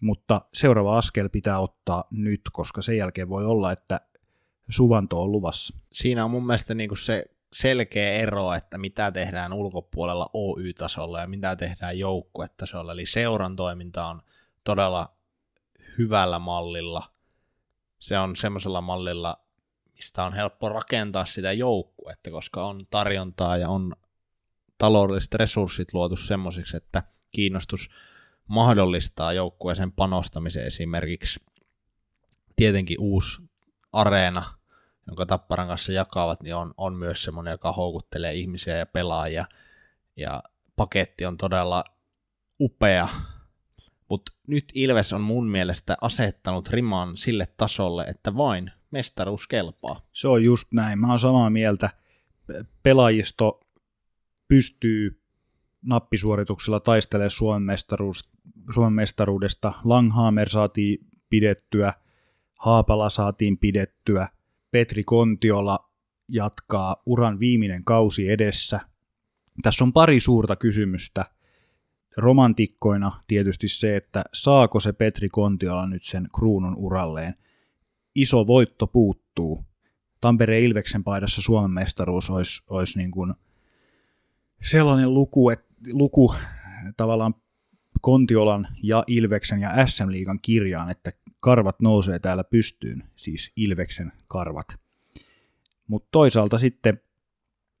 mutta seuraava askel pitää ottaa nyt, koska sen jälkeen voi olla, että suvanto on luvassa. Siinä on mun mielestä niin kuin se selkeä ero, että mitä tehdään ulkopuolella OY-tasolla ja mitä tehdään joukkuetasolla. Eli seuran toiminta on todella hyvällä mallilla. Se on semmoisella mallilla, mistä on helppo rakentaa sitä joukkuetta, koska on tarjontaa ja on taloudelliset resurssit luotu semmoisiksi, että kiinnostus mahdollistaa joukkueeseen panostamisen esimerkiksi. Tietenkin uusi areena, jonka Tapparan kanssa jakavat, niin on, on myös semmoinen, joka houkuttelee ihmisiä ja pelaajia. Ja paketti on todella upea, mutta nyt Ilves on mun mielestä asettanut riman sille tasolle, että vain mestaruus kelpaa. Se on just näin. Mä oon samaa mieltä. Pelaajisto pystyy nappisuorituksella taistelemaan Suomen, mestaruus, Suomen mestaruudesta. Langhammer saatiin pidettyä, Haapala saatiin pidettyä, Petri Kontiola jatkaa uran viimeinen kausi edessä. Tässä on pari suurta kysymystä. Romantikkoina tietysti se, että saako se Petri Kontiola nyt sen kruunun uralleen. Iso voitto puuttuu. Tampereen Ilveksen paidassa Suomen mestaruus olisi, olisi niin kuin sellainen luku, että, luku tavallaan Kontiolan ja Ilveksen ja SM-liigan kirjaan, että karvat nousee täällä pystyyn, siis Ilveksen karvat. Mutta toisaalta sitten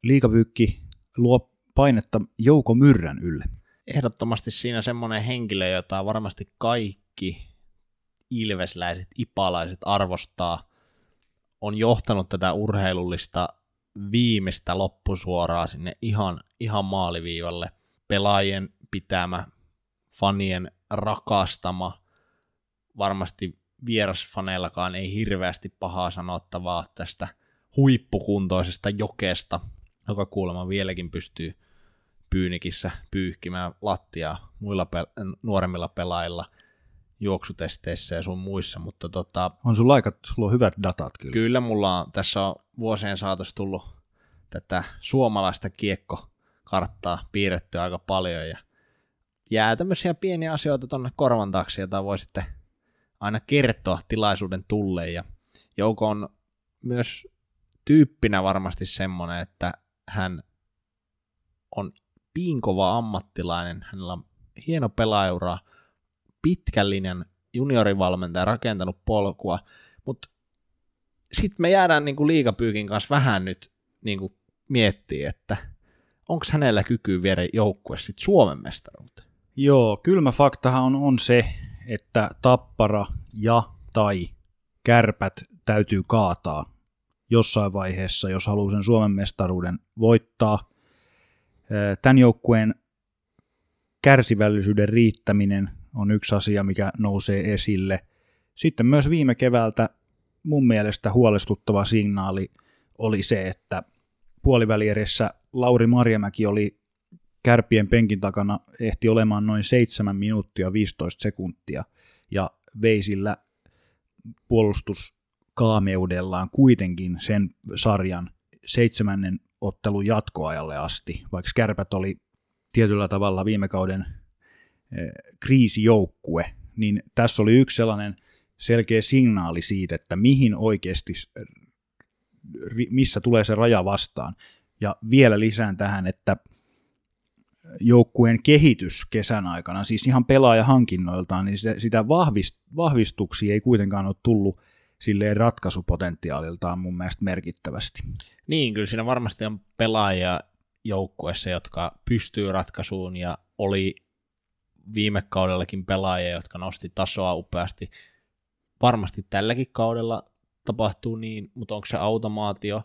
liikapyykki luo painetta Jouko Myrrän ylle. Ehdottomasti siinä semmoinen henkilö, jota varmasti kaikki ilvesläiset, ipalaiset arvostaa, on johtanut tätä urheilullista viimeistä loppusuoraa sinne ihan, ihan maaliviivalle. Pelaajien pitämä, fanien rakastama, varmasti vierasfaneillakaan ei hirveästi pahaa sanottavaa tästä huippukuntoisesta jokesta, joka kuulemma vieläkin pystyy Pyynikissä pyyhkimään lattiaa muilla pel- nuoremmilla pelaajilla juoksutesteissä ja sun muissa, mutta tota, On sulla aika sulla on hyvät datat kyllä. Kyllä mulla on, tässä on vuosien saatossa tullut tätä suomalaista kiekkokarttaa piirrettyä aika paljon ja jää tämmöisiä pieniä asioita tonne korvan taakse, joita voi sitten aina kertoa tilaisuuden tulleen. Ja Jouko on myös tyyppinä varmasti semmoinen, että hän on piinkova ammattilainen, hänellä on hieno pelaajuraa, pitkällinen juniorivalmentaja rakentanut polkua, mutta sitten me jäädään niinku liigapyykin kanssa vähän nyt niinku miettiä, että onko hänellä kyky viedä joukkue sitten Suomen mestaruuteen. Joo, kylmä faktahan on, on se, että tappara ja tai kärpät täytyy kaataa jossain vaiheessa, jos haluaa sen Suomen mestaruuden voittaa. Tämän joukkueen kärsivällisyyden riittäminen on yksi asia, mikä nousee esille. Sitten myös viime keväältä mun mielestä huolestuttava signaali oli se, että puolivälierissä Lauri Marjamäki oli kärpien penkin takana, ehti olemaan noin 7 minuuttia 15 sekuntia ja vei sillä puolustuskaameudellaan kuitenkin sen sarjan seitsemännen ottelun jatkoajalle asti, vaikka kärpät oli tietyllä tavalla viime kauden kriisijoukkue, niin tässä oli yksi sellainen selkeä signaali siitä, että mihin oikeasti, missä tulee se raja vastaan. Ja vielä lisään tähän, että joukkueen kehitys kesän aikana, siis ihan pelaajahankinnoiltaan, niin sitä vahvistuksia ei kuitenkaan ole tullut silleen ratkaisupotentiaaliltaan mun mielestä merkittävästi. Niin, kyllä siinä varmasti on pelaajia joukkueessa, jotka pystyy ratkaisuun ja oli viime kaudellakin pelaajia, jotka nosti tasoa upeasti. Varmasti tälläkin kaudella tapahtuu niin, mutta onko se automaatio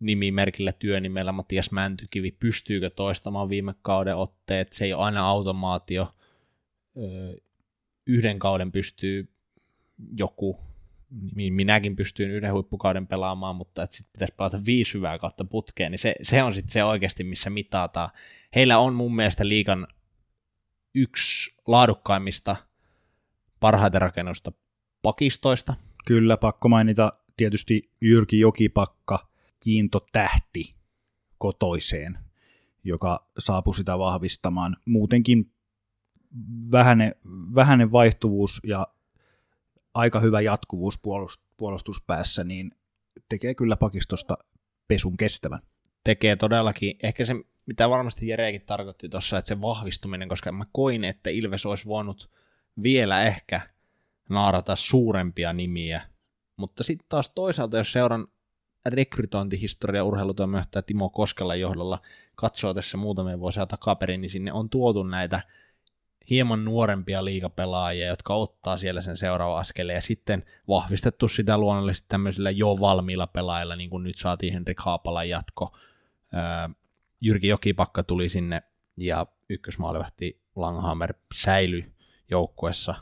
nimimerkillä työnimellä Matias Mäntykivi, pystyykö toistamaan viime kauden otteet, se ei ole aina automaatio. Yhden kauden pystyy joku, minäkin pystyn yhden huippukauden pelaamaan, mutta että sitten pitäisi pelata viisi hyvää kautta putkeen, niin se, se on sitten se oikeasti, missä mitataan. Heillä on mun mielestä liikan yksi laadukkaimmista parhaita rakennusta pakistoista. Kyllä, pakko mainita tietysti Jyrki Jokipakka, kiintotähti kotoiseen, joka saapui sitä vahvistamaan. Muutenkin vähäinen, vähäinen vaihtuvuus ja aika hyvä jatkuvuus puolustuspäässä, niin tekee kyllä pakistosta pesun kestävän. Tekee todellakin. Ehkä se, mitä varmasti Jerekin tarkoitti tuossa, että se vahvistuminen, koska mä koin, että Ilves olisi voinut vielä ehkä naarata suurempia nimiä, mutta sitten taas toisaalta, jos seuran rekrytointihistoria urheilutoimijohtaja Timo Koskella johdolla katsoo tässä muutamia vuosia takaperin, niin sinne on tuotu näitä hieman nuorempia liigapelaajia, jotka ottaa siellä sen seuraavan askeleen, ja sitten vahvistettu sitä luonnollisesti tämmöisillä jo valmiilla pelaajilla, niin kuin nyt saatiin Henrik Haapalan jatko. Jyrki Jokipakka tuli sinne, ja ykkösmaalivahti Langhammer säilyi joukkuessa,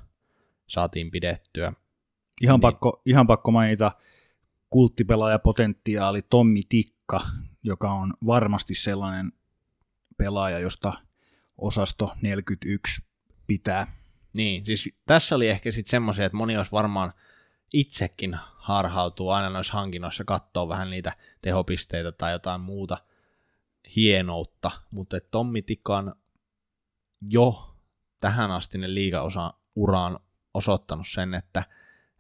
saatiin pidettyä. Ihan, niin. pakko, ihan pakko mainita kulttipelaajapotentiaali Tommi Tikka, joka on varmasti sellainen pelaaja, josta osasto 41 pitää. Niin, siis tässä oli ehkä sitten semmoisia, että moni olisi varmaan itsekin harhautuu aina noissa hankinnoissa katsoa vähän niitä tehopisteitä tai jotain muuta hienoutta, mutta Tommi Tikan jo tähän asti ne liigaosa uraan osoittanut sen, että,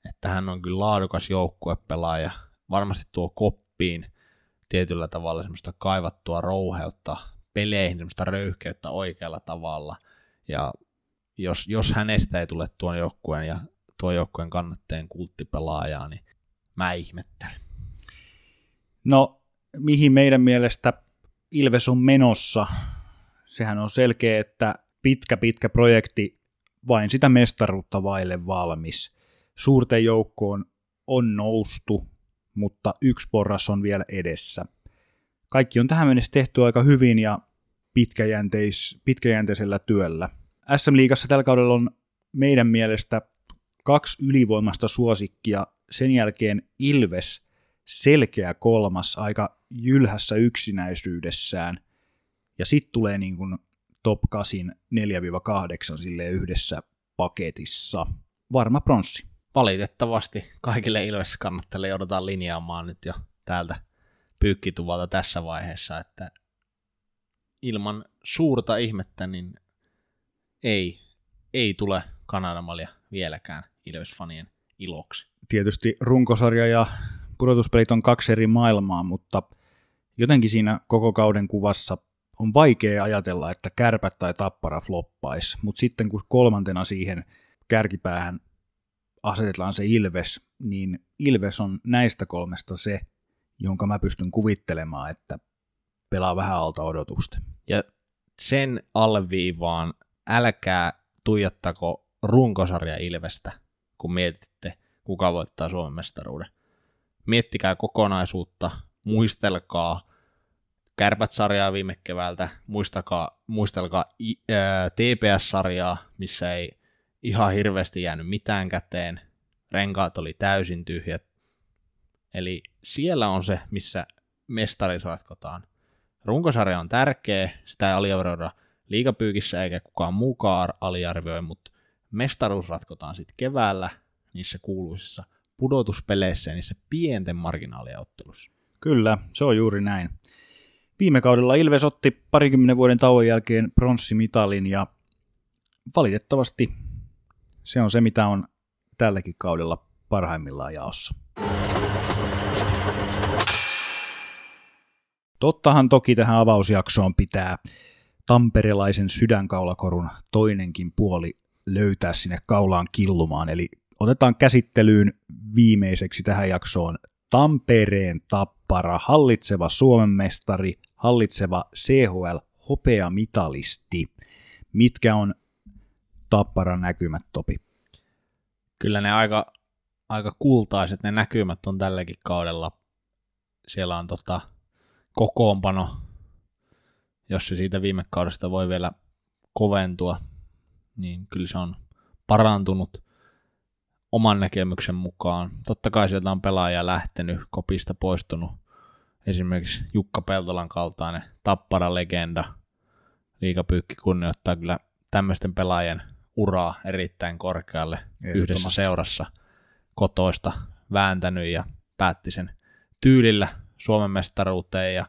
että hän on kyllä laadukas joukkuepelaaja, varmasti tuo koppiin tietyllä tavalla semmoista kaivattua rouheutta peleihin, semmoista röyhkeyttä oikealla tavalla, ja jos, jos hänestä ei tule tuon joukkueen ja tuon joukkueen kannatteen kulttipelaajaa, niin mä ihmettelen. No, mihin meidän mielestä Ilves on menossa? Sehän on selkeä, että pitkä pitkä projekti vain sitä mestaruutta vaille valmis. Suurten joukkoon on noustu, mutta yksi porras on vielä edessä. Kaikki on tähän mennessä tehty aika hyvin ja pitkäjänteis, pitkäjänteisellä työllä. SM-liigassa tällä kaudella on meidän mielestä kaksi ylivoimasta suosikkia, sen jälkeen Ilves selkeä kolmas aika jylhässä yksinäisyydessään, ja sitten tulee niin kuin top 8 4-8 sille yhdessä paketissa. Varma pronssi. Valitettavasti kaikille Ilves kannattelee joudutaan linjaamaan nyt jo täältä pyykkituvalta tässä vaiheessa, että ilman suurta ihmettä niin ei, ei tule Kanadamalia vieläkään Ilves-fanien iloksi. Tietysti runkosarja ja pudotuspelit on kaksi eri maailmaa, mutta jotenkin siinä koko kauden kuvassa on vaikea ajatella, että kärpät tai tappara floppaisi, mutta sitten kun kolmantena siihen kärkipäähän asetetaan se Ilves, niin Ilves on näistä kolmesta se, jonka mä pystyn kuvittelemaan, että pelaa vähän alta odotusten. Ja sen alleviivaan älkää tuijottako runkosarja Ilvestä, kun mietitte, kuka voittaa Suomen mestaruuden. Miettikää kokonaisuutta, muistelkaa Kärpät-sarjaa viime keväältä, muistakaa, muistelkaa ää, TPS-sarjaa, missä ei ihan hirveästi jäänyt mitään käteen, renkaat oli täysin tyhjät. Eli siellä on se, missä mestaris ratkotaan. Runkosarja on tärkeä, sitä ei aliarvioida liikapyykissä eikä kukaan muukaan aliarvioi, mutta mestaruus ratkotaan sitten keväällä niissä kuuluisissa pudotuspeleissä ja niissä pienten marginaaliottelussa. Kyllä, se on juuri näin. Viime kaudella Ilves otti parikymmenen vuoden tauon jälkeen pronssimitalin ja valitettavasti se on se, mitä on tälläkin kaudella parhaimmillaan jaossa. Tottahan toki tähän avausjaksoon pitää tamperelaisen sydänkaulakorun toinenkin puoli löytää sinne kaulaan killumaan, eli otetaan käsittelyyn viimeiseksi tähän jaksoon Tampereen tappara, hallitseva Suomen mestari, hallitseva CHL hopeamitalisti. Mitkä on tapparan näkymät, Topi? Kyllä ne aika, aika kultaiset ne näkymät on tälläkin kaudella. Siellä on tota, kokoonpano, jos se siitä viime kaudesta voi vielä koventua, niin kyllä se on parantunut oman näkemyksen mukaan. Totta kai sieltä on pelaaja lähtenyt, kopista poistunut. Esimerkiksi Jukka Peltolan kaltainen tappara legenda. Liikapyykki kunnioittaa kyllä tämmöisten pelaajien uraa erittäin korkealle yhdessä seurassa kotoista vääntänyt ja päätti sen tyylillä Suomen mestaruuteen ja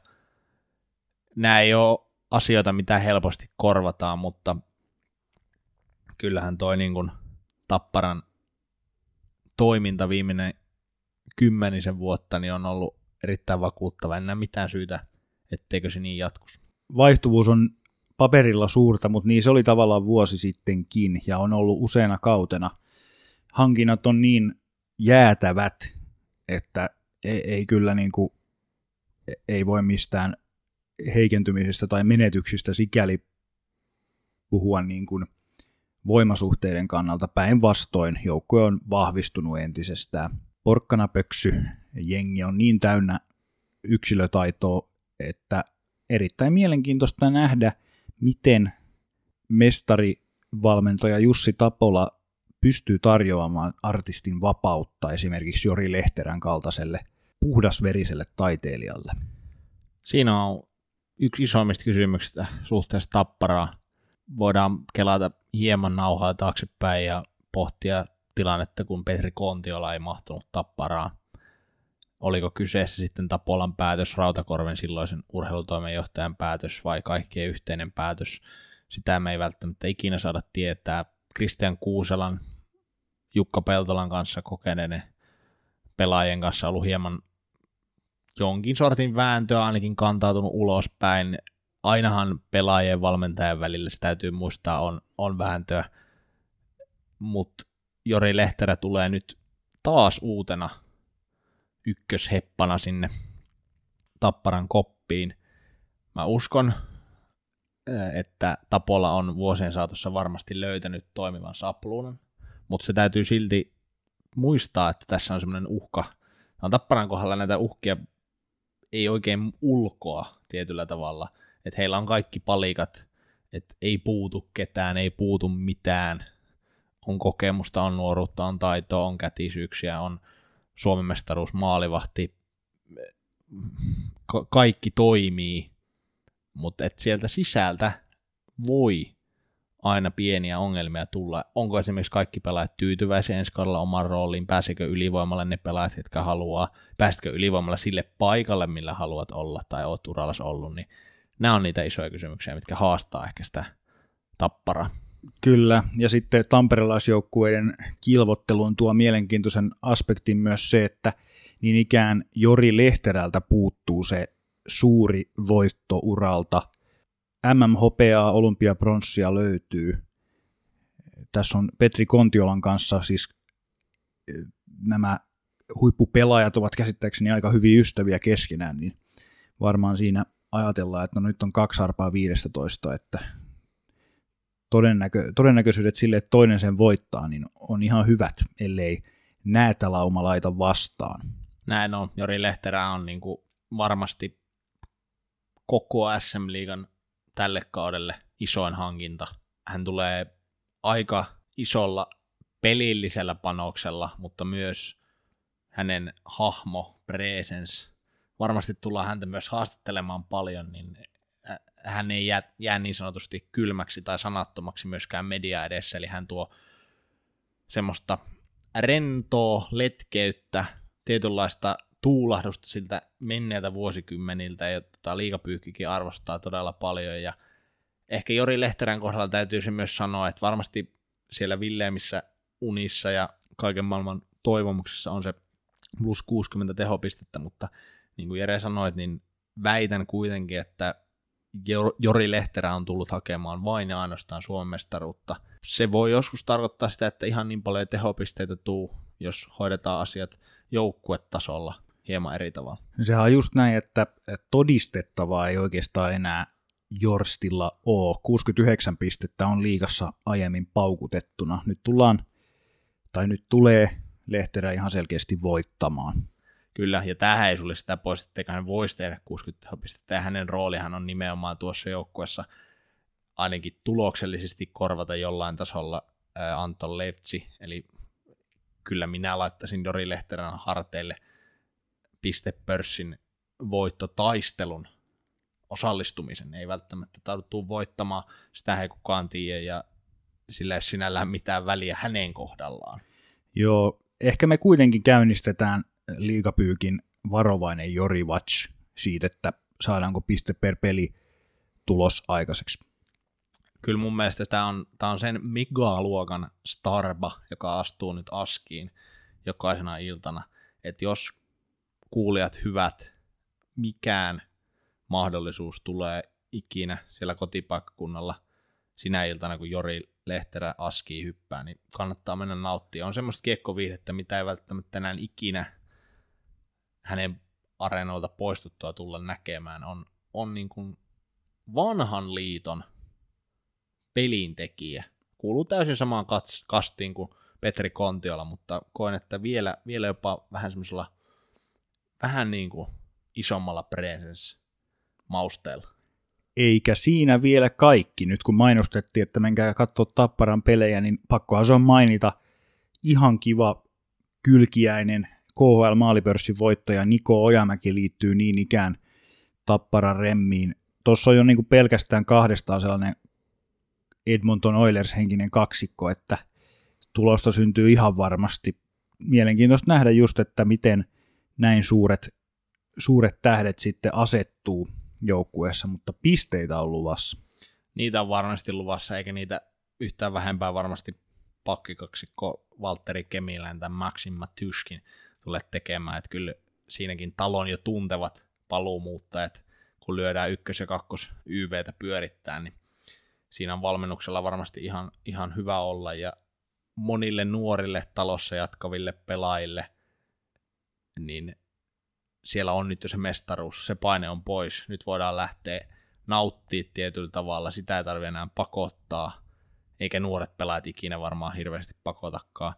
nämä ei ole asioita, mitä helposti korvataan, mutta kyllähän toi niin kuin Tapparan toiminta viimeinen kymmenisen vuotta niin on ollut erittäin vakuuttava. En näe mitään syytä, etteikö se niin jatkus. Vaihtuvuus on paperilla suurta, mutta niin se oli tavallaan vuosi sittenkin ja on ollut useana kautena. Hankinnat on niin jäätävät, että ei, ei kyllä niin kuin, ei voi mistään heikentymisestä tai menetyksistä sikäli puhua niin kuin voimasuhteiden kannalta päinvastoin. Joukko on vahvistunut entisestään. Porkkana pöksy jengi on niin täynnä yksilötaitoa, että erittäin mielenkiintoista nähdä, miten mestarivalmentaja Jussi Tapola pystyy tarjoamaan artistin vapautta esimerkiksi Jori Lehterän kaltaiselle puhdasveriselle taiteilijalle. Siinä on yksi isoimmista kysymyksistä suhteessa tapparaa. Voidaan kelata hieman nauhaa taaksepäin ja pohtia tilannetta, kun Petri Kontiola ei mahtunut tapparaan. Oliko kyseessä sitten Tapolan päätös, Rautakorven silloisen urheilutoimenjohtajan päätös vai kaikkien yhteinen päätös? Sitä me ei välttämättä ikinä saada tietää. Kristian Kuuselan, Jukka Peltolan kanssa kokeneiden pelaajien kanssa ollut hieman jonkin sortin vääntöä ainakin kantautunut ulospäin. Ainahan pelaajien ja valmentajan välillä, se täytyy muistaa, on, on vääntöä. Mutta Jori Lehterä tulee nyt taas uutena ykkösheppana sinne Tapparan koppiin. Mä uskon, että Tapola on vuosien saatossa varmasti löytänyt toimivan sapluunan, mutta se täytyy silti muistaa, että tässä on semmoinen uhka. On Tapparan kohdalla näitä uhkia ei oikein ulkoa tietyllä tavalla, että heillä on kaikki palikat, että ei puutu ketään, ei puutu mitään, on kokemusta, on nuoruutta, on taitoa, on kätisyyksiä, on Suomen mestaruus, maalivahti, ka- kaikki toimii, mutta et sieltä sisältä voi aina pieniä ongelmia tulla. Onko esimerkiksi kaikki pelaajat tyytyväisiä ensi kaudella oman rooliin, pääsekö ylivoimalle ne pelaajat, jotka haluaa, pääsetkö ylivoimalla sille paikalle, millä haluat olla tai oot urallas ollut, niin nämä on niitä isoja kysymyksiä, mitkä haastaa ehkä sitä tapparaa. Kyllä, ja sitten tamperelaisjoukkueiden kilvotteluun tuo mielenkiintoisen aspektin myös se, että niin ikään Jori Lehterältä puuttuu se suuri voitto uralta. MM-hopeaa, olympiapronssia löytyy. Tässä on Petri Kontiolan kanssa siis eh, nämä huippupelaajat ovat käsittääkseni aika hyviä ystäviä keskenään, niin varmaan siinä ajatellaan, että no nyt on kaksi arpaa 15, että todennäkö, todennäköisyydet sille, että toinen sen voittaa, niin on ihan hyvät, ellei näitä lauma laita vastaan. Näin on. Jori Lehterä on niin kuin varmasti koko SM-liigan tälle kaudelle isoin hankinta. Hän tulee aika isolla pelillisellä panoksella, mutta myös hänen hahmo, presence, varmasti tullaan häntä myös haastattelemaan paljon, niin hän ei jää, jää niin sanotusti kylmäksi tai sanattomaksi myöskään media edessä, eli hän tuo semmoista rentoa, letkeyttä, tietynlaista tuulahdusta siltä menneiltä vuosikymmeniltä, ja tota, liikapyykkikin arvostaa todella paljon, ja ehkä Jori Lehterän kohdalla täytyy se myös sanoa, että varmasti siellä Villeemissä unissa ja kaiken maailman toivomuksessa on se plus 60 tehopistettä, mutta niin kuin Jere sanoit, niin väitän kuitenkin, että Jori Lehterä on tullut hakemaan vain ja ainoastaan Suomen mestaruutta. Se voi joskus tarkoittaa sitä, että ihan niin paljon tehopisteitä tuu, jos hoidetaan asiat joukkuetasolla hieman eri tavalla. Sehän on just näin, että todistettavaa ei oikeastaan enää Jorstilla ole. 69 pistettä on liikassa aiemmin paukutettuna. Nyt tullaan, tai nyt tulee Lehterä ihan selkeästi voittamaan. Kyllä, ja tähän ei sulle sitä pois, että hän voisi tehdä 60 pistettä, hänen roolihan on nimenomaan tuossa joukkuessa ainakin tuloksellisesti korvata jollain tasolla ää, Anton Levtsi, eli kyllä minä laittaisin Dori Lehterän harteille pistepörssin voittotaistelun osallistumisen. Ei välttämättä tarvittu voittamaan, sitä ei kukaan tiedä, ja sillä ei sinällään mitään väliä hänen kohdallaan. Joo, ehkä me kuitenkin käynnistetään liigapyykin varovainen Jori Watch siitä, että saadaanko piste per peli tulos aikaiseksi. kyllä mun mielestä tämä on, tää on sen megaluokan starba, joka astuu nyt askiin jokaisena iltana. Että jos kuulijat hyvät, mikään mahdollisuus tulee ikinä siellä kotipaikkakunnalla sinä iltana, kun Jori Lehterä askii hyppää, niin kannattaa mennä nauttia. On semmoista kiekkoviihdettä, mitä ei välttämättä enää ikinä hänen areenoilta poistuttua tulla näkemään. On, on niin kuin vanhan liiton pelintekijä. Kuuluu täysin samaan kastiin kuin Petri Kontiola, mutta koen, että vielä, vielä jopa vähän semmoisella vähän niin kuin isommalla presence mausteella. Eikä siinä vielä kaikki. Nyt kun mainostettiin, että menkää katsoa Tapparan pelejä, niin pakkohan se on mainita ihan kiva kylkiäinen KHL-maalipörssin voittaja Niko Ojamäki liittyy niin ikään Tapparan remmiin. Tuossa on jo niin kuin pelkästään kahdestaan sellainen Edmonton Oilers-henkinen kaksikko, että tulosta syntyy ihan varmasti. Mielenkiintoista nähdä just, että miten näin suuret, suuret tähdet sitten asettuu joukkueessa, mutta pisteitä on luvassa. Niitä on varmasti luvassa, eikä niitä yhtään vähempää varmasti pakkikaksikko Valtteri Kemilän tai Maxim Matuskin tule tekemään, että kyllä siinäkin talon jo tuntevat paluumuuttajat, kun lyödään ykkös- ja kakkos YVtä pyörittää, niin siinä on valmennuksella varmasti ihan, ihan hyvä olla, ja monille nuorille talossa jatkaville pelaajille, niin siellä on nyt jo se mestaruus, se paine on pois, nyt voidaan lähteä nauttia tietyllä tavalla, sitä ei tarvitse enää pakottaa, eikä nuoret pelaajat ikinä varmaan hirveästi pakotakaan,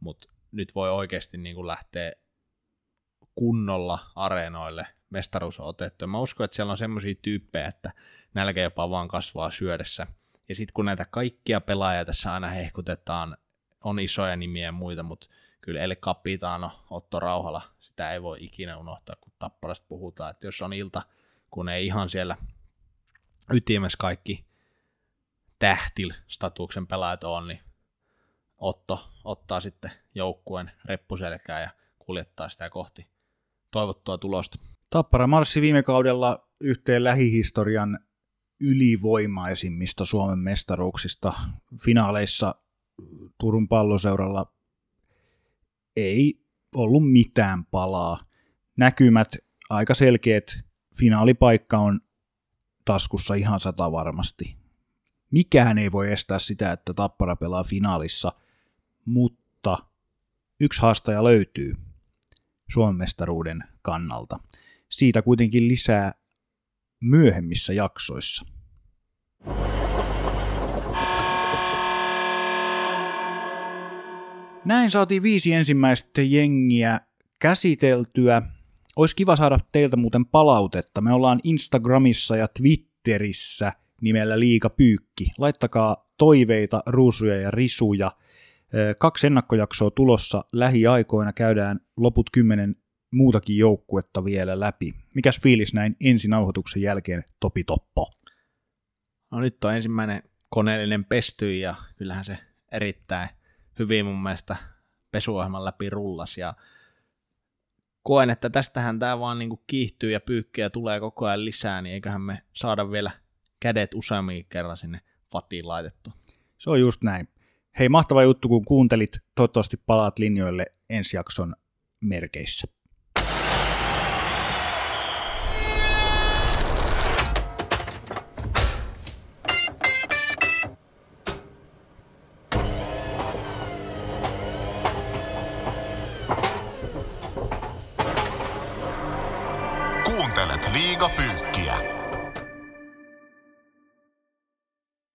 mutta nyt voi oikeasti niin kuin lähteä kunnolla areenoille, mestaruus on otettu. Mä uskon, että siellä on semmoisia tyyppejä, että nälkä jopa vaan kasvaa syödessä. Ja sitten kun näitä kaikkia pelaajia tässä aina hehkutetaan, on isoja nimiä ja muita, mutta kyllä El Capitano, Otto Rauhala, sitä ei voi ikinä unohtaa, kun Tapparasta puhutaan, että jos on ilta, kun ei ihan siellä ytimessä kaikki tähtil statuksen pelaajat on, niin Otto ottaa sitten joukkueen reppuselkää ja kuljettaa sitä kohti toivottua tulosta. Tappara marssi viime kaudella yhteen lähihistorian ylivoimaisimmista Suomen mestaruuksista. Finaaleissa Turun palloseuralla ei ollut mitään palaa. Näkymät aika selkeät. Finaalipaikka on taskussa ihan sata varmasti. Mikään ei voi estää sitä, että Tappara pelaa finaalissa, mutta yksi haastaja löytyy Suomen mestaruuden kannalta. Siitä kuitenkin lisää myöhemmissä jaksoissa. Näin saatiin viisi ensimmäistä jengiä käsiteltyä. Olisi kiva saada teiltä muuten palautetta. Me ollaan Instagramissa ja Twitterissä nimellä Liika Pyykki. Laittakaa toiveita, ruusuja ja risuja. Kaksi ennakkojaksoa tulossa lähiaikoina. Käydään loput kymmenen muutakin joukkuetta vielä läpi. Mikäs fiilis näin ensi nauhoituksen jälkeen, Topi Toppo? No nyt on ensimmäinen koneellinen pesty ja kyllähän se erittäin hyvin mun mielestä pesuohjelman läpi rullas ja koen, että tästähän tämä vaan niinku kiihtyy ja pyykkiä tulee koko ajan lisää, niin eiköhän me saada vielä kädet useammin kerran sinne fatiin laitettu. Se on just näin. Hei, mahtava juttu, kun kuuntelit. Toivottavasti palaat linjoille ensi jakson merkeissä.